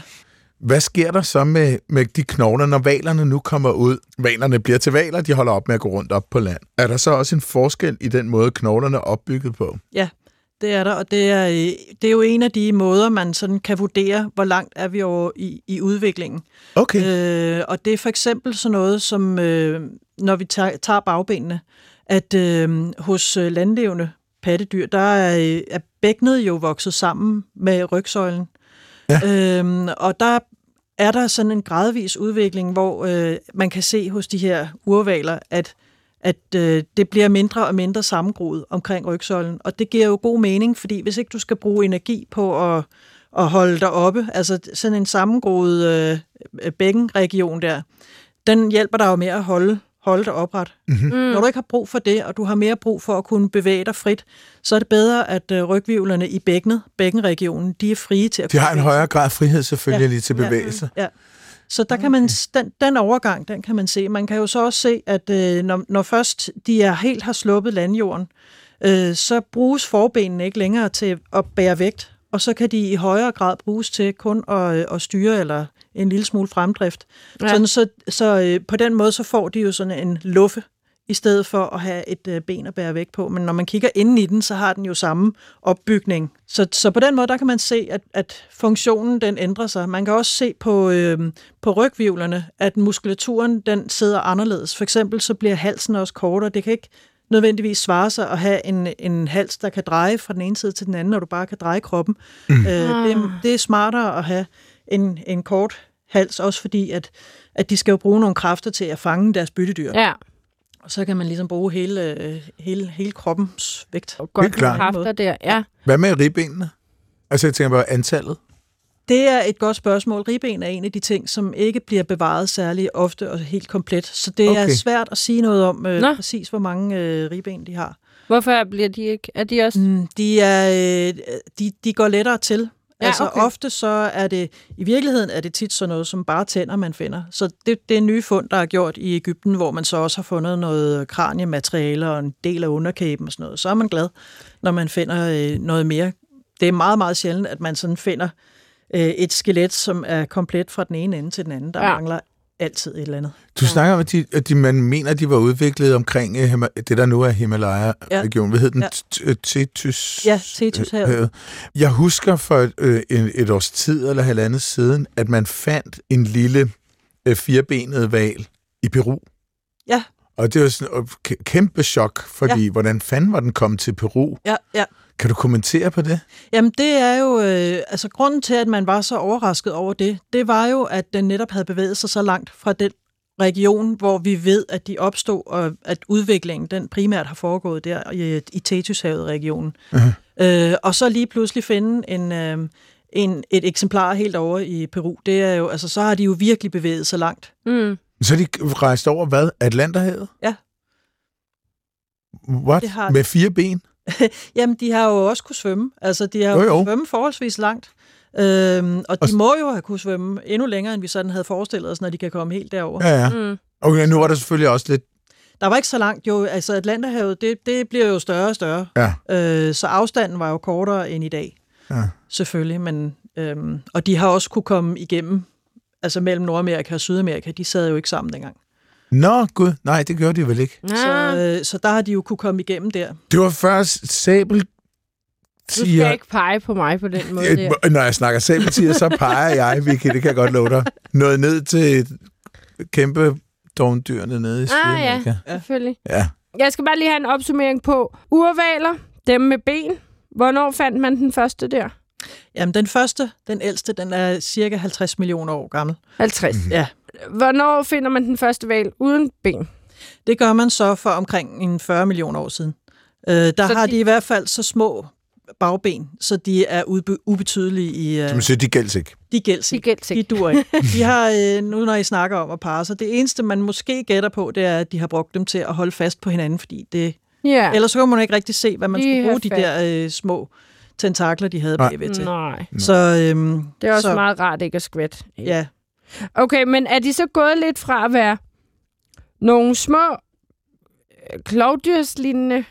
Hvad sker der så med, med de knogler, når valerne nu kommer ud? Valerne bliver til valer, de holder op med at gå rundt op på land. Er der så også en forskel i den måde, knoglerne er opbygget på? Ja, det er der, og det er, øh, det er jo en af de måder, man sådan kan vurdere, hvor langt er vi over i, i udviklingen. Okay. Øh, og det er for eksempel sådan noget, som øh, når vi tager, tager bagbenene, at øh, hos øh, landlevende pattedyr, der er, øh, er bækkenet jo vokset sammen med rygsøjlen. Ja. Øhm, og der er der sådan en gradvis udvikling, hvor øh, man kan se hos de her urvaler, at at øh, det bliver mindre og mindre sammengroet omkring rygsøjlen. Og det giver jo god mening, fordi hvis ikke du skal bruge energi på at, at holde dig oppe, altså sådan en sammengroet øh, bækkenregion der, den hjælper dig jo med at holde, holde dig opret. Mm-hmm. Når du ikke har brug for det, og du har mere brug for at kunne bevæge dig frit, så er det bedre, at øh, rygvivlerne i bækkenet, bækkenregionen, de er frie til at De har en højere grad af frihed selvfølgelig ja. lige til Ja. bevægelse. Ja. Så der kan man, den, den overgang, den kan man se. Man kan jo så også se, at øh, når, når først de er helt har sluppet landjorden, øh, så bruges forbenene ikke længere til at bære vægt, og så kan de i højere grad bruges til kun at, øh, at styre eller en lille smule fremdrift. Ja. Sådan, så så øh, på den måde, så får de jo sådan en luffe, i stedet for at have et øh, ben at bære vægt på. Men når man kigger inden i den, så har den jo samme opbygning. Så, så på den måde, der kan man se, at, at funktionen den ændrer sig. Man kan også se på, øh, på rygvivlerne, at muskulaturen den sidder anderledes. For eksempel så bliver halsen også kortere. Det kan ikke nødvendigvis svare sig at have en, en hals, der kan dreje fra den ene side til den anden, når du bare kan dreje kroppen. Mm. Øh, det, er- det er smartere at have en, en kort hals, også fordi, at, at de skal jo bruge nogle kræfter til at fange deres byttedyr. Ja, Og så kan man ligesom bruge hele, øh, hele, hele kroppens vægt. og godt klart. kræfter der. Ja. Hvad med ribbenene? Altså, jeg tænker på antallet. Det er et godt spørgsmål. Ribben er en af de ting, som ikke bliver bevaret særlig ofte og helt komplet. Så det okay. Okay. er svært at sige noget om øh, Nå. præcis, hvor mange øh, ribben de har. Hvorfor bliver de ikke? Er de også... Mm, de, er, øh, de, de går lettere til. Ja, altså okay. ofte så er det, i virkeligheden er det tit sådan noget som bare tænder, man finder. Så det, det er nye fund, der er gjort i Ægypten, hvor man så også har fundet noget kraniemateriale og en del af underkæben og sådan noget. Så er man glad, når man finder øh, noget mere. Det er meget, meget sjældent, at man sådan finder øh, et skelet, som er komplet fra den ene ende til den anden. Der Ja. mangler altid et eller andet. Du snakker om, at, de, at de, man mener, at de var udviklet omkring Hima- det, der nu er Himalaya-regionen. Hvad hed den? Ja. Tetus? Ja, Tethyshavet. havet. Jeg husker for et, øh, en, et års tid eller halvandet siden, at man fandt en lille øh, firebenet val i Peru. Ja. Og det var sådan et kæ- kæmpe chok, fordi ja. hvordan fanden var den kommet til Peru? Ja, ja. Kan du kommentere på det? Jamen det er jo, øh, altså grunden til, at man var så overrasket over det, det var jo, at den netop havde bevæget sig så langt fra den region, hvor vi ved, at de opstod, og at udviklingen den primært har foregået der i, i Tethyshavet-regionen. Uh-huh. Øh, og så lige pludselig finde en, øh, en, et eksemplar helt over i Peru, det er jo, altså så har de jo virkelig bevæget sig langt. Mm. Så er de rejst over hvad? Atlanterhavet? Ja. What? Det har. Med fire ben? Jamen, de har jo også kunne svømme. Altså, de har Jo, jo, svømme forholdsvis langt. Øhm, og Og de s- må jo have kunne svømme endnu længere, end vi sådan havde forestillet os, når de kan komme helt derover. Ja, ja. Mm. Okay, nu var der selvfølgelig også lidt... Der var ikke så langt jo. Altså, Atlanterhavet, det, det bliver jo større og større. Ja. Øh, så afstanden var jo kortere end i dag. Ja. Selvfølgelig, men... Øhm, og de har også kunne komme igennem, altså mellem Nordamerika og Sydamerika. De sad jo ikke sammen dengang. Nå, gud, nej, det gjorde de vel ikke. Ja, Så, øh, så der har de jo kunne komme igennem der. Det var først sabel du skal ikke pege på mig på den måde der. Når jeg snakker sabeltiger, så peger jeg, Vicky, det kan jeg godt love dig. Noget ned til kæmpe dovendyrene nede i Ah Sydamerika. ja, selvfølgelig. ja. Jeg skal bare lige have en opsummering på urvaler, dem med ben. Hvornår fandt man den første der? Jamen, den første, den ældste, den er cirka 50 millioner år gammel. 50. Mhm. Ja, Hvornår finder man den første val uden ben? det gør man så for omkring en 40 millioner år siden. Øh, der Så har de- de... i hvert fald så små bagben, så de er ube- ubetydelige i... Øh, Som siger, de gælds ikke. de gælds De ikke. gælds De ikke. dur ikke. De har, øh, nu når I snakker om at parre sig, det eneste, man måske gætter på, det er, at de har brugt dem til at holde fast på hinanden, fordi det... Ja. Ellers så kan man ikke rigtig se, hvad man De skulle bruge de der øh, små tentakler, de havde bagved til. Nej. Så, øhm, Det er også så, meget rart ikke at skvætte. Ja, Okay, men er de så gået lidt fra at være nogle små øh, klovdyrslignende,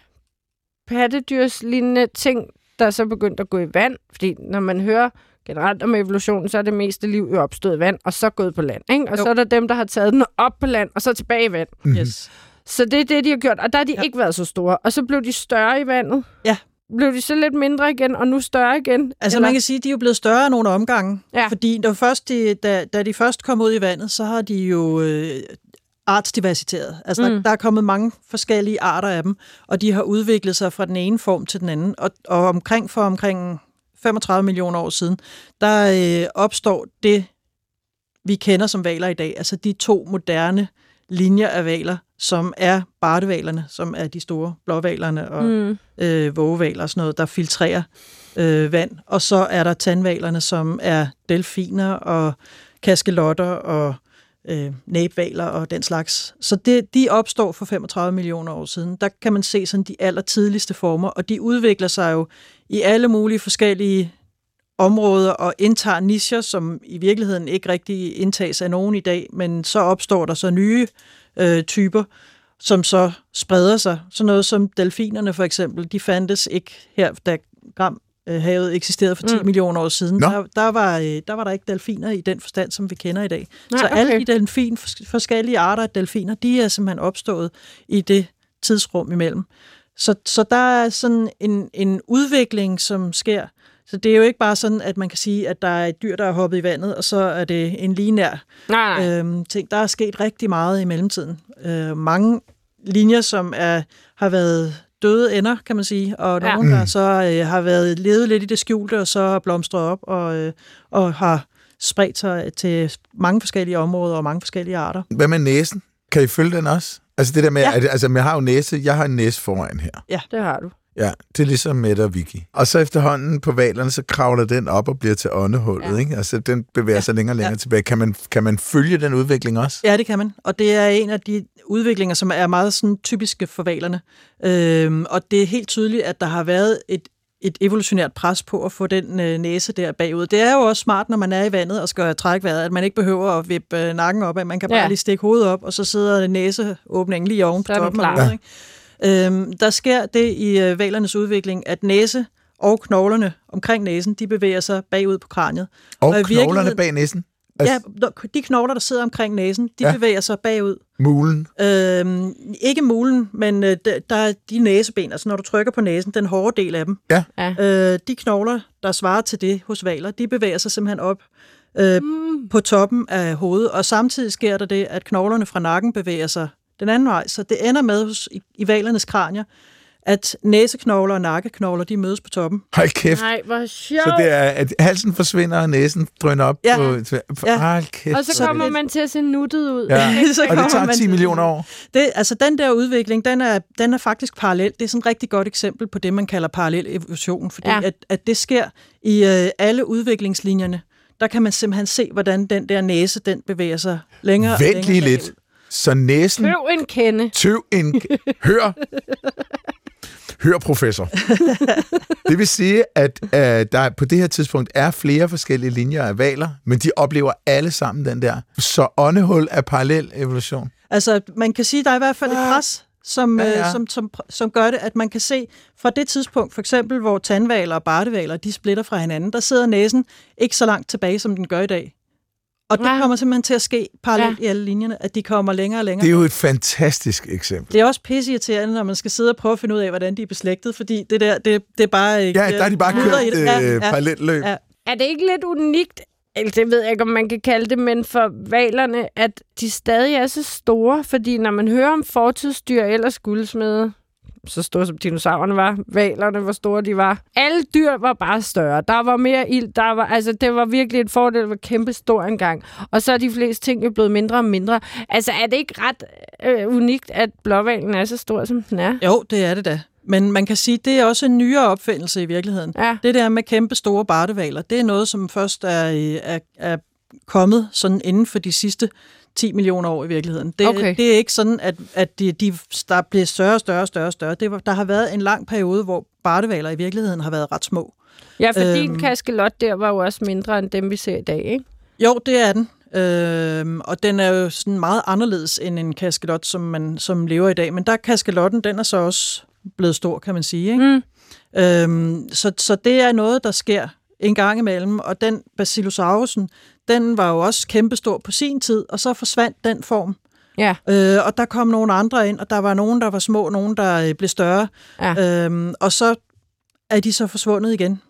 pattedyrslignende ting, der er så begyndt at gå i vand? Fordi når man hører generelt om evolutionen, så er det meste liv jo opstået i vand, og så gået på land. Ikke? Og Jo. så er der dem, der har taget den op på land, og så tilbage i vand. yes. Så det er det, de har gjort. Og der har de ja. ikke været så store. Og så blev de større i vandet. Ja. Blev de så lidt mindre igen, og nu større igen? Altså Eller? man kan sige, at de er jo blevet større nogle omgange. Ja. Fordi da, først de, da, da de først kom ud i vandet, så har de jo øh, artsdiversiteret. Altså mm. der, der er kommet mange forskellige arter af dem, og de har udviklet sig fra den ene form til den anden. Og, og omkring for omkring 35 millioner år siden, der øh, opstår det, vi kender som valer i dag. Altså de to moderne linjer af valer, som er bartevalerne, som er de store blåvalerne og Mm. øh, vågevaler og sådan noget, der filtrerer øh, vand. Og så er der tandvalerne, som er delfiner og kaskelotter og øh, næbvaler og den slags. Så det, de opstår for 35 millioner år siden. Der kan man se sådan de allertidligste former, og de udvikler sig jo i alle mulige forskellige områder og indtager nischer, som i virkeligheden ikke rigtig indtages af nogen i dag, men så opstår der så nye øh, typer, som så spreder sig. Sådan noget som delfinerne for eksempel, de fandtes ikke her, da Gram øh, havet eksisterede for 10 mm. Millioner år siden. Nå. Der, der, var, øh, der var der ikke delfiner i den forstand, som vi kender i dag. Nej, så alle okay. de delfin, fors- forskellige arter af delfiner, de er simpelthen opstået i det tidsrum imellem. Så, så der er sådan en, en udvikling, som sker. Så det er jo ikke bare sådan, at man kan sige, at der er et dyr, der er hoppet i vandet, og så er det en linær Nej, nej. øhm, ting. Der er sket rigtig meget i mellemtiden. Øh, mange linjer, som er, har været døde ender, kan man sige, og Ja. nogle, der så øh, har været levet lidt i det skjulte, og så er blomstret op og, øh, og har spredt sig til mange forskellige områder og mange forskellige arter. Hvad med næsen? Kan I følge den også? Altså det der med, Ja. ja. at, altså jeg har jo næse, jeg har en næse foran her. Det har du. Ja, det er ligesom Mette og Vicky. Og så efterhånden på valerne, så kravler den op og bliver til åndehullet, Ja. ikke? Altså den bevæger ja. sig længere og længere Ja. tilbage. Kan man, kan man følge den udvikling også? Ja, det kan man. Og det er en af de udviklinger, som er meget sådan, typiske for valerne. Øhm, og det er helt tydeligt, at der har været et, et evolutionært pres på at få den øh, næse der bagud. Det er jo også smart, når man er i vandet og skal trække vejret, at man ikke behøver at vippe øh, nakken op, at man kan bare Ja. lige stikke hovedet op, og så sidder næseåbningen lige oven på Så er toppen af hovedet. Ikke? Øhm, der sker det i øh, valernes udvikling, at næse og knoglerne omkring næsen, de bevæger sig bagud på kraniet. Og, Og knoglerne bag næsen? Ja, Altså, når- de knogler, der sidder omkring næsen, de ja. Ja. bevæger sig bagud. Mulen? Øhm, ikke mulen, men øh, der, der er de næseben, altså når du trykker på næsen, den hårde del af dem. Ja. Ja. Øh, de knogler, der svarer til det hos valer, de bevæger sig simpelthen op øh, mm. på toppen af hovedet, og samtidig sker der det, at knoglerne fra nakken bevæger sig den anden vej. Så det ender med hos, i, i valernes kranier, at næseknogler og nakkeknogler, de mødes på toppen. Hold kæft. Nej, hvor sjovt. Så det er, at halsen forsvinder, og næsen drøner op Ja. på... Ja. Hold kæft. Og så kommer det- man til at se nuttet ud. Ja. Så Og det kommer tager man 10 til- millioner år. Det, altså den der udvikling, den er, den er faktisk parallel. Det er sådan et rigtig godt eksempel på det, man kalder parallel evolution, fordi Ja. at, at det sker i øh, alle udviklingslinjerne. Der kan man simpelthen se, hvordan den der næse, den bevæger sig længere og Vent længere lige bagud. lidt. Så næsen... Køb en kende. Tøv en... Hør. Hør, professor. Det vil sige, at uh, der på det her tidspunkt er flere forskellige linjer af valer, men de oplever alle sammen den der. Så åndehul er parallel evolution. Altså, man kan sige, at der er i hvert fald et pres, som, Ja, ja, ja. ja. Som, som, som gør det, at man kan se fra det tidspunkt, for eksempel hvor tandvaler og bartevaler, de splitter fra hinanden, der sidder næsen ikke så langt tilbage, som den gør i dag. Og det Ja. kommer simpelthen til at ske parallelt Ja. i alle linjerne, at de kommer længere og længere. Det er jo et fantastisk eksempel. Det er også pisseirriterende, når man skal sidde og prøve at finde ud af, hvordan de er beslægtet, fordi det der, det, det er bare ikke... Ja, der er de bare i kørt det. øh, Ja, ja. parallelløb. Ja. Er det ikke lidt unikt, eller det ved jeg ikke, om man kan kalde det, men for valerne, at de stadig er så store? Fordi når man hører om fortidsdyr eller guldsmede, så store som dinosaurerne var, valerne, hvor store de var. Alle dyr var bare større. Der var mere ild. Der var, altså, det var virkelig et fordel, det var kæmpe stor engang. Og så er de fleste ting jo blevet mindre og mindre. Altså, er det ikke ret øh, unikt, at blåvalen er så stor, som den er? Jo, det er det da. Men man kan sige, det er også en nyere opfindelse i virkeligheden. Ja. Det der med kæmpe store bartevaler, det er noget, som først er, øh, er, er kommet sådan inden for de sidste 10 millioner år i virkeligheden. Det, Okay. det er ikke sådan, at, at de, de, der bliver større og større og større større. Det, der har været en lang periode, hvor bartevaler i virkeligheden har været ret små. Ja, fordi øhm. En kaskelot der var jo også mindre end dem, vi ser i dag, ikke? Jo, det er den. Øhm, og den er jo sådan meget anderledes end en kaskelot, som man som lever i dag. Men der er kaskelotten, den er så også blevet stor, kan man sige. Ikke? Mm. Øhm, så, så det er noget, der sker en gang imellem. Og den Basilusaurusen, den var jo også kæmpestor på sin tid, og så forsvandt den form. Ja, Øh, og der kom nogle andre ind, og der var nogen, der var små, nogen, der øh, blev større. ja, Øhm, og så er de så forsvundet igen.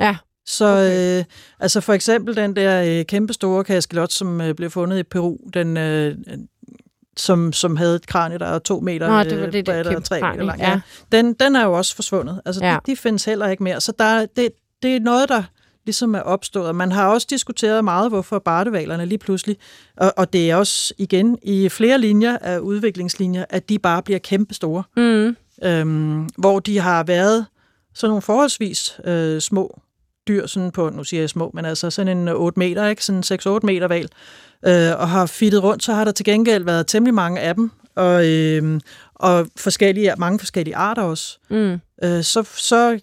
ja. Så Okay. øh, altså for eksempel den der øh, kæmpe store kaskelot, som øh, blev fundet i Peru, den, øh, som, som havde et kranie, der er to meter Nå, det var øh, det der bredt og tre meter kranie, lang. ja. Den, den er jo også forsvundet. Altså, Ja. ja. de, de findes heller ikke mere. Så der, det, det er noget, der ligesom er opstået. Man har også diskuteret meget, hvorfor bartevalerne lige pludselig, og, og det er også igen i flere linjer af udviklingslinjer, at de bare bliver kæmpe store. Mm. Øhm, hvor de har været sådan nogle forholdsvis øh, små dyr, sådan på, nu siger jeg små, men altså sådan en 8 meter, ikke? Sådan 6-8 meter val, øh, og har fittet rundt, så har der til gengæld været temmelig mange af dem, og, øh, og forskellige, mange forskellige arter også. Mm. Øh, så, så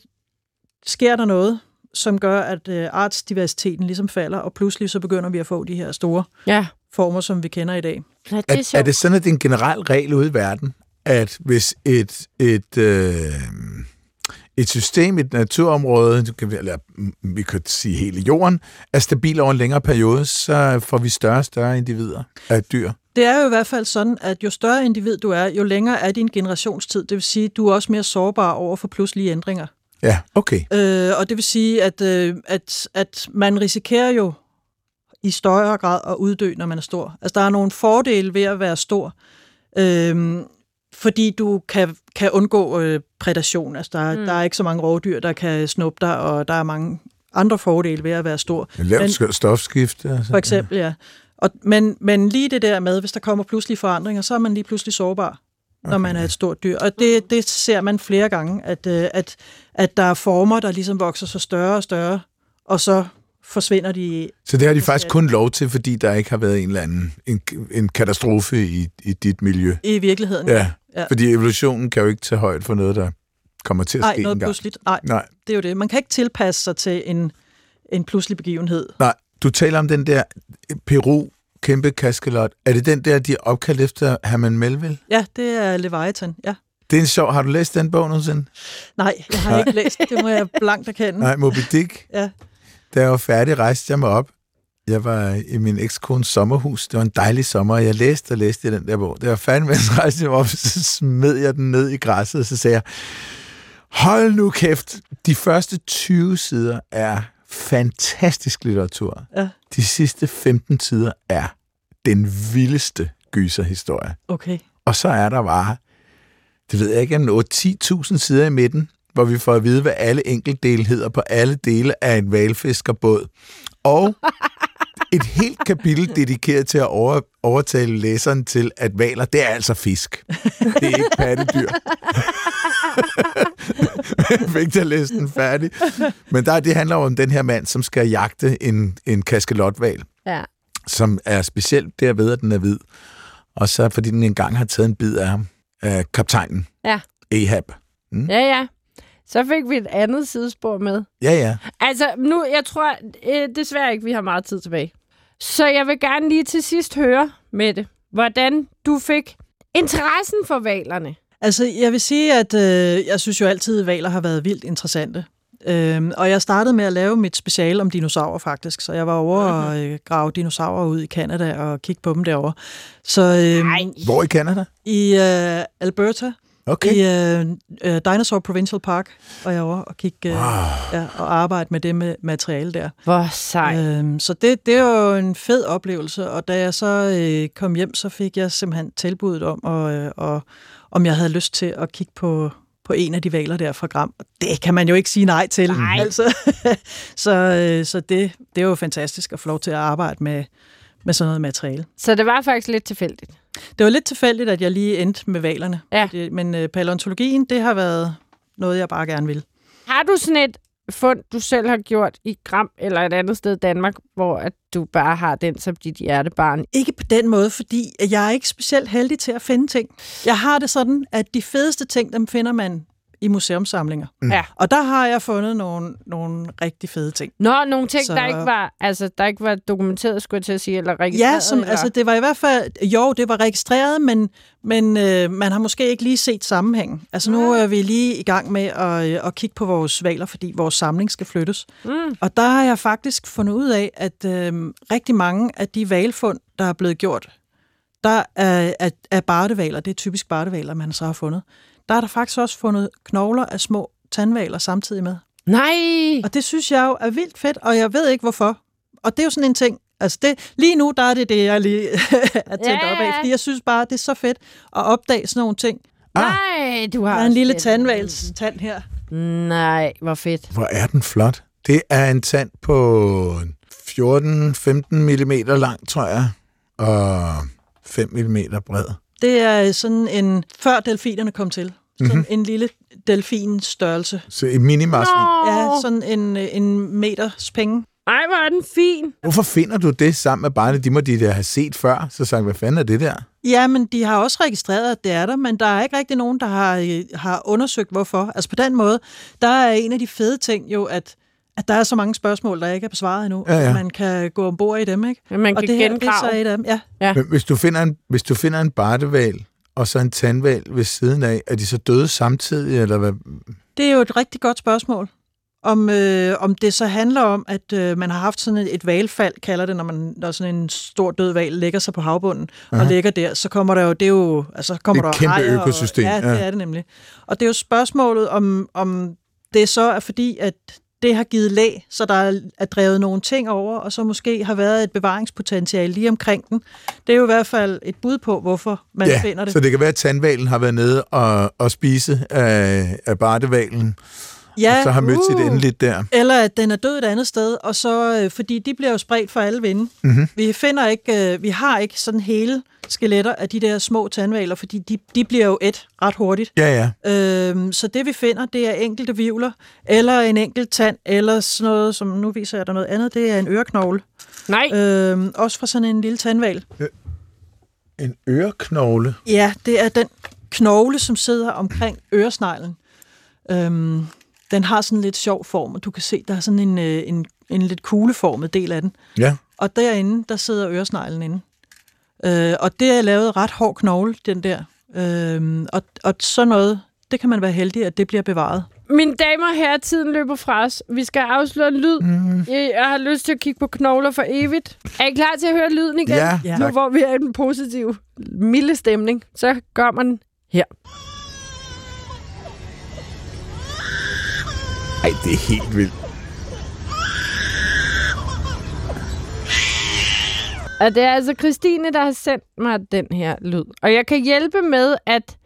sker der noget, som gør, at øh, artsdiversiteten ligesom falder, og pludselig så begynder vi at få de her store Ja. former, som vi kender i dag. ja det er, Er, er det sådan, at det er en generel regel ude i verden, at hvis et, et, øh, et system, et naturområde, eller mm, vi kan sige hele jorden, er stabil over en længere periode, så får vi større og større individer af dyr. Det er jo i hvert fald sådan, at jo større individ du er, jo længere er din generationstid. Det vil sige, at du er også mere sårbar over for pludselige ændringer. Ja, okay. Øh, og det vil sige, at, øh, at, at man risikerer jo i større grad at uddø, når man er stor. Altså, der er nogle fordele ved at være stor, øh, fordi du kan, kan undgå øh, predation. Altså, der, Mm. der er ikke så mange rovdyr, der kan snuppe dig, og der er mange andre fordele ved at være stor. Lavt stofskifte. Altså. For eksempel, ja. Og, men, men lige det der med, hvis der kommer pludselige forandringer, så er man lige pludselig sårbar, når man er et stort dyr. Og det, det ser man flere gange, at, øh, at, at der er former, der ligesom vokser så større og større, og så forsvinder de. Så det har de faktisk kun lov til, fordi der ikke har været en eller anden en, en katastrofe i, i dit miljø. I virkeligheden. Ja, Ja. fordi evolutionen kan jo ikke tage højde for noget, der kommer til at Nej, ske noget engang. pludseligt. Nej, Nej, det er jo det. Man kan ikke tilpasse sig til en, en pludselig begivenhed. nej. Du taler om den der Peru kæmpe kaskelot. Er det den der, de er opkaldt efter Herman Melville? Ja, det er Leviathan, ja. Det er en sjov. Har du læst den bog nogensinde? Nej, jeg har ikke læst. Det må jeg blankt erkende. Nej, Moby Dick. Ja. Da jeg var færdig, rejste jeg mig op. Jeg var i min ekskones sommerhus. Det var en dejlig sommer, og jeg læste og læste i den der bog. Da jeg var færdig med at rejse mig op, så smed jeg den ned i græsset, og så sagde jeg, hold nu kæft, de første 20 sider er fantastisk litteratur. Ja. De sidste 15 sider er den vildeste gyserhistorie. Okay. Og så er der bare, det ved jeg ikke, en 8-10.000 sider i midten, hvor vi får at vide, hvad alle enkeltdele hedder på alle dele af en valfiskerbåd. Og et helt kapitel dedikeret til at over, overtale læseren til, at valer, det er altså fisk. Det er ikke pattedyr. den færdig. Men der, det handler jo om den her mand, som skal jagte en, en kaskelotval Ja. som er specielt derved, at den er hvid. Og så fordi den engang har taget en bid af af kaptajnen. Ja. Ahab. Ja, ja. Så fik vi et andet sidespor med. Ja, ja. Altså, nu, jeg tror øh, desværre ikke, vi har meget tid tilbage. Så jeg vil gerne lige til sidst høre, Mette, hvordan du fik interessen for valerne. Altså, jeg vil sige, at øh, jeg synes jo altid, at valer har været vildt interessante. Øhm, og jeg startede med at lave mit speciale om dinosaurer faktisk, så jeg var over Mhm. og øh, grave dinosaurer ud i Canada og kigge på dem derovre. Så øhm, Nej. Hvor i Canada? i øh, Alberta, Okay. i øh, øh, Dinosaur Provincial Park, var jeg over og kigge øh, Wow. ja, og arbejde med det med materiale der. Hvor sej. Øhm, så det, det var jo en fed oplevelse, og da jeg så øh, kom hjem, så fik jeg simpelthen tilbuddet om, og, øh, og, om jeg havde lyst til at kigge på, på en af de valer der fra Gram. Og det kan man jo ikke sige nej til. Nej. Altså. så øh, så det, det er jo fantastisk at få lov til at arbejde med, med sådan noget materiale. Så det var faktisk lidt tilfældigt. Det var lidt tilfældigt, at jeg lige endte med valerne. Ja. Men øh, paleontologien, det har været noget, jeg bare gerne vil. Har du sådan et fund, du selv har gjort i Gram eller et andet sted i Danmark, hvor at du bare har den som dit hjertebarn? Ikke på den måde, fordi jeg er ikke specielt heldig til at finde ting. Jeg har det sådan, at de fedeste ting, dem finder man i museumssamlinger. Mm. Ja. Og der har jeg fundet nogle, nogle rigtig fede ting. Nå, nogle ting, Så- der ikke var, altså, der ikke var dokumenteret, skulle jeg til at sige, eller registreret. Ja, som, eller... altså det var i hvert fald, jo, det var registreret, men, men øh, man har måske ikke lige set sammenhængen. Altså nu er vi lige i gang med at, øh, at kigge på vores valer, fordi vores samling skal flyttes. Mm. Og der har jeg faktisk fundet ud af, at øh, rigtig mange af de valfund, der er blevet gjort, der er, er, er bartevaler, det er typisk bartevaler, man så har fundet, der er der faktisk også fundet knogler af små tandvaler samtidig med. Nej! Og det synes jeg jo er vildt fedt, og jeg ved ikke hvorfor. Og det er jo sådan en ting, altså det, lige nu, der er det det, jeg lige er tændt Ja, op af, fordi jeg synes bare, det er så fedt at opdage sådan nogle ting. Nej, du har Der er en lille tandvals tand her. Nej, hvor fedt. Hvor er den flot. Det er en tand på 14-15 mm lang, tror jeg, og 5 mm bred. Det er sådan en, før delfinerne kom til, sådan Mhm. mm-hmm. en lille delfinstørrelse. Så et minimarsvin. Ja, sådan en, en meters penge. Ej, hvor er den fin. Hvorfor finder du det sammen med barnet? De må de der have set før. Så sagde hvad fanden er det der? Ja, men de har også registreret, at det er der, men der er ikke rigtig nogen, der har, øh, har undersøgt, hvorfor. Altså på den måde, der er en af de fede ting jo, at, at der er så mange spørgsmål, der ikke er besvaret endnu. Ja, ja. at Man kan gå ombord i dem, ikke? Men man Og kan det her, det er så et af dem. Ja. Ja. Men hvis du finder en, hvis du finder en barteval og så en tandval ved siden af, er de så døde samtidig, eller hvad? Det er jo et rigtig godt spørgsmål. Om, øh, om det så handler om, at øh, man har haft sådan et, et valfald, kalder det, når, man, når sådan en stor død val lægger sig på havbunden Aha. og ligger der, så kommer der jo, det er jo, altså kommer Det er et der kæmpe økosystem, Og, ja, det ja. er det nemlig. Og det er jo spørgsmålet, om, om det så er fordi, at det har givet lag, så der er, er drevet nogle ting over, og så måske har været et bevaringspotentiale lige omkring den. Det er jo i hvert fald et bud på, hvorfor man ja, finder det. så det kan være, at tandvalen har været nede og, og spise af, af bartevalen, ja, og så har mødt uh. sit endeligt der. Eller at den er død et andet sted, og så, øh, fordi de bliver jo spredt for alle vinde. Mm-hmm. Vi finder ikke, øh, vi har ikke sådan hele skeletter af de der små tandvaler, fordi de, de bliver jo et ret hurtigt. Ja, ja. Øhm, så det vi finder, det er enkelte vivler, eller en enkelt tand, eller sådan noget, som nu viser jeg dig noget andet, det er en øreknogle. Nej, Øhm, også fra sådan en lille tandval. En øreknogle. Ja, det er den knogle, som sidder omkring øresneglen. Øhm, den har sådan en lidt sjov form, og du kan se, der er sådan en, øh, en, en lidt kugleformet del af den. Ja. Og derinde, der sidder øresneglen inde. Øh, og det er lavet ret hård knogle, den der. Øh, og, og sådan noget, det kan man være heldig, at det bliver bevaret. mine damer og herrer, tiden løber fra os. Vi skal afsløre en lyd. Mm. Jeg har lyst til at kigge på knogler for evigt. Er I klar til at høre lyden igen? Ja, Ja. Nu hvor vi er i den positive, milde stemning, så kommer den her. Ej, det er helt vildt. Og det er altså Christine, der har sendt mig den her lyd. Og jeg kan hjælpe med, at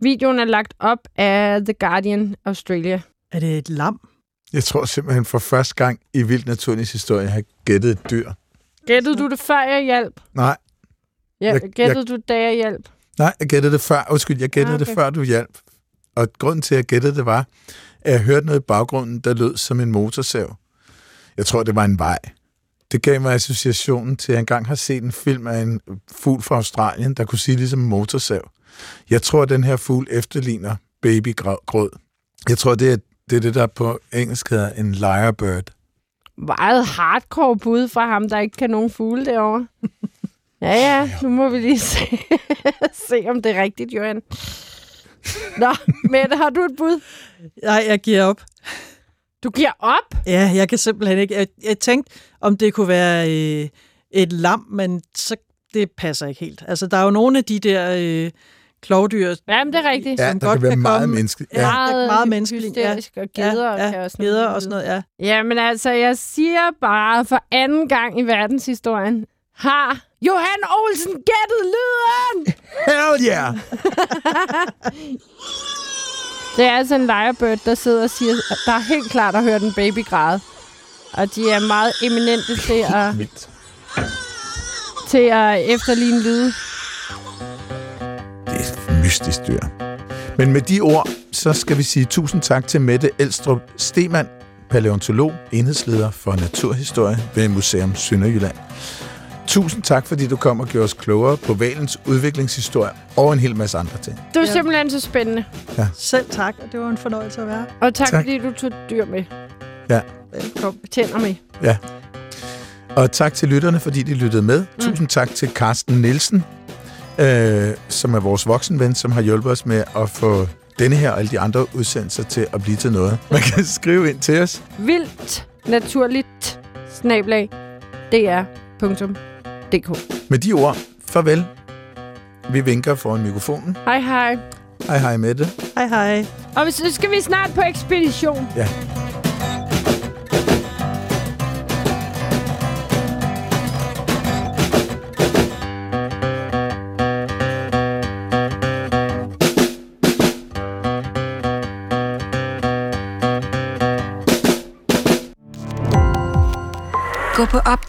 videoen er lagt op af The Guardian Australia. Er det et lam? Jeg tror simpelthen for første gang i Vildt Naturens historie, har gættet et dyr. Gættede du det før jeg hjalp? Nej, Ja, Jeg- gættede du da jeg hjalp? nej, jeg gættede det før. Undskyld, jeg gættede Ah, okay. det før, du hjalp. Og grunden til, at jeg gættede det var, at jeg hørte noget i baggrunden, der lød som en motorsav. Jeg tror, det var en vej. Det gav mig associationen til, at jeg engang har set en film af en fugl fra Australien, der kunne sige ligesom en motorsav. Jeg tror, at den her fugl efterligner babygrød. Jeg tror, det er, det er det, der på engelsk hedder en lyrebird. Meget hardcore bud fra ham, der ikke kan nogen fugle derovre. Ja, ja, nu må vi lige se, se om det er rigtigt, Johan. Nå, Mette, har du et bud? Nej, jeg giver op. Du giver op? Ja, jeg kan simpelthen ikke. Jeg, jeg tænkte, om det kunne være øh, et lam, men så det passer ikke helt. Altså, der er jo nogle af de der øh, klovdyr, Jamen, det er rigtigt. Ja, som der godt kan være kan meget komme- menneskeligt. Ja. Ja. meget, meget menneskeligt, ja. og geder ja, kan også geder og sådan noget, ja. Jamen altså, jeg siger bare for anden gang i verdenshistorien, har Johan Olsen gættet lyden? Hell yeah! Det er altså en lejerbird, der sidder og siger, at der er helt klart at høre den baby græde. Og de er meget eminente til at, Vildt. til at efterligne lyde. Det er et mystisk dyr. Men med de ord, så skal vi sige tusind tak til Mette Elstrup Stemann, paleontolog, enhedsleder for naturhistorie ved Museum Sønderjylland. Tusind tak, fordi du kom og gjorde os klogere på valens udviklingshistorie og en hel masse andre ting. Det var Ja. simpelthen så spændende. Selv tak, og det var en fornøjelse at være. Og tak, Tak. fordi du tog dyr med. Ja. Velkommen. Tænder med. Og tak til lytterne, fordi de lyttede med. Mm. Tusind tak til Carsten Nielsen, øh, som er vores voksenven, som har hjulpet os med at få denne her og alle de andre udsendelser til at blive til noget. Man kan skrive ind til os. Vildt naturligt snablag dr.dk. Med de ord, farvel. Vi vinker foran mikrofonen. Hej hej. Hej hej Mette. Hej hej. Og så skal vi snart på ekspedition. Ja.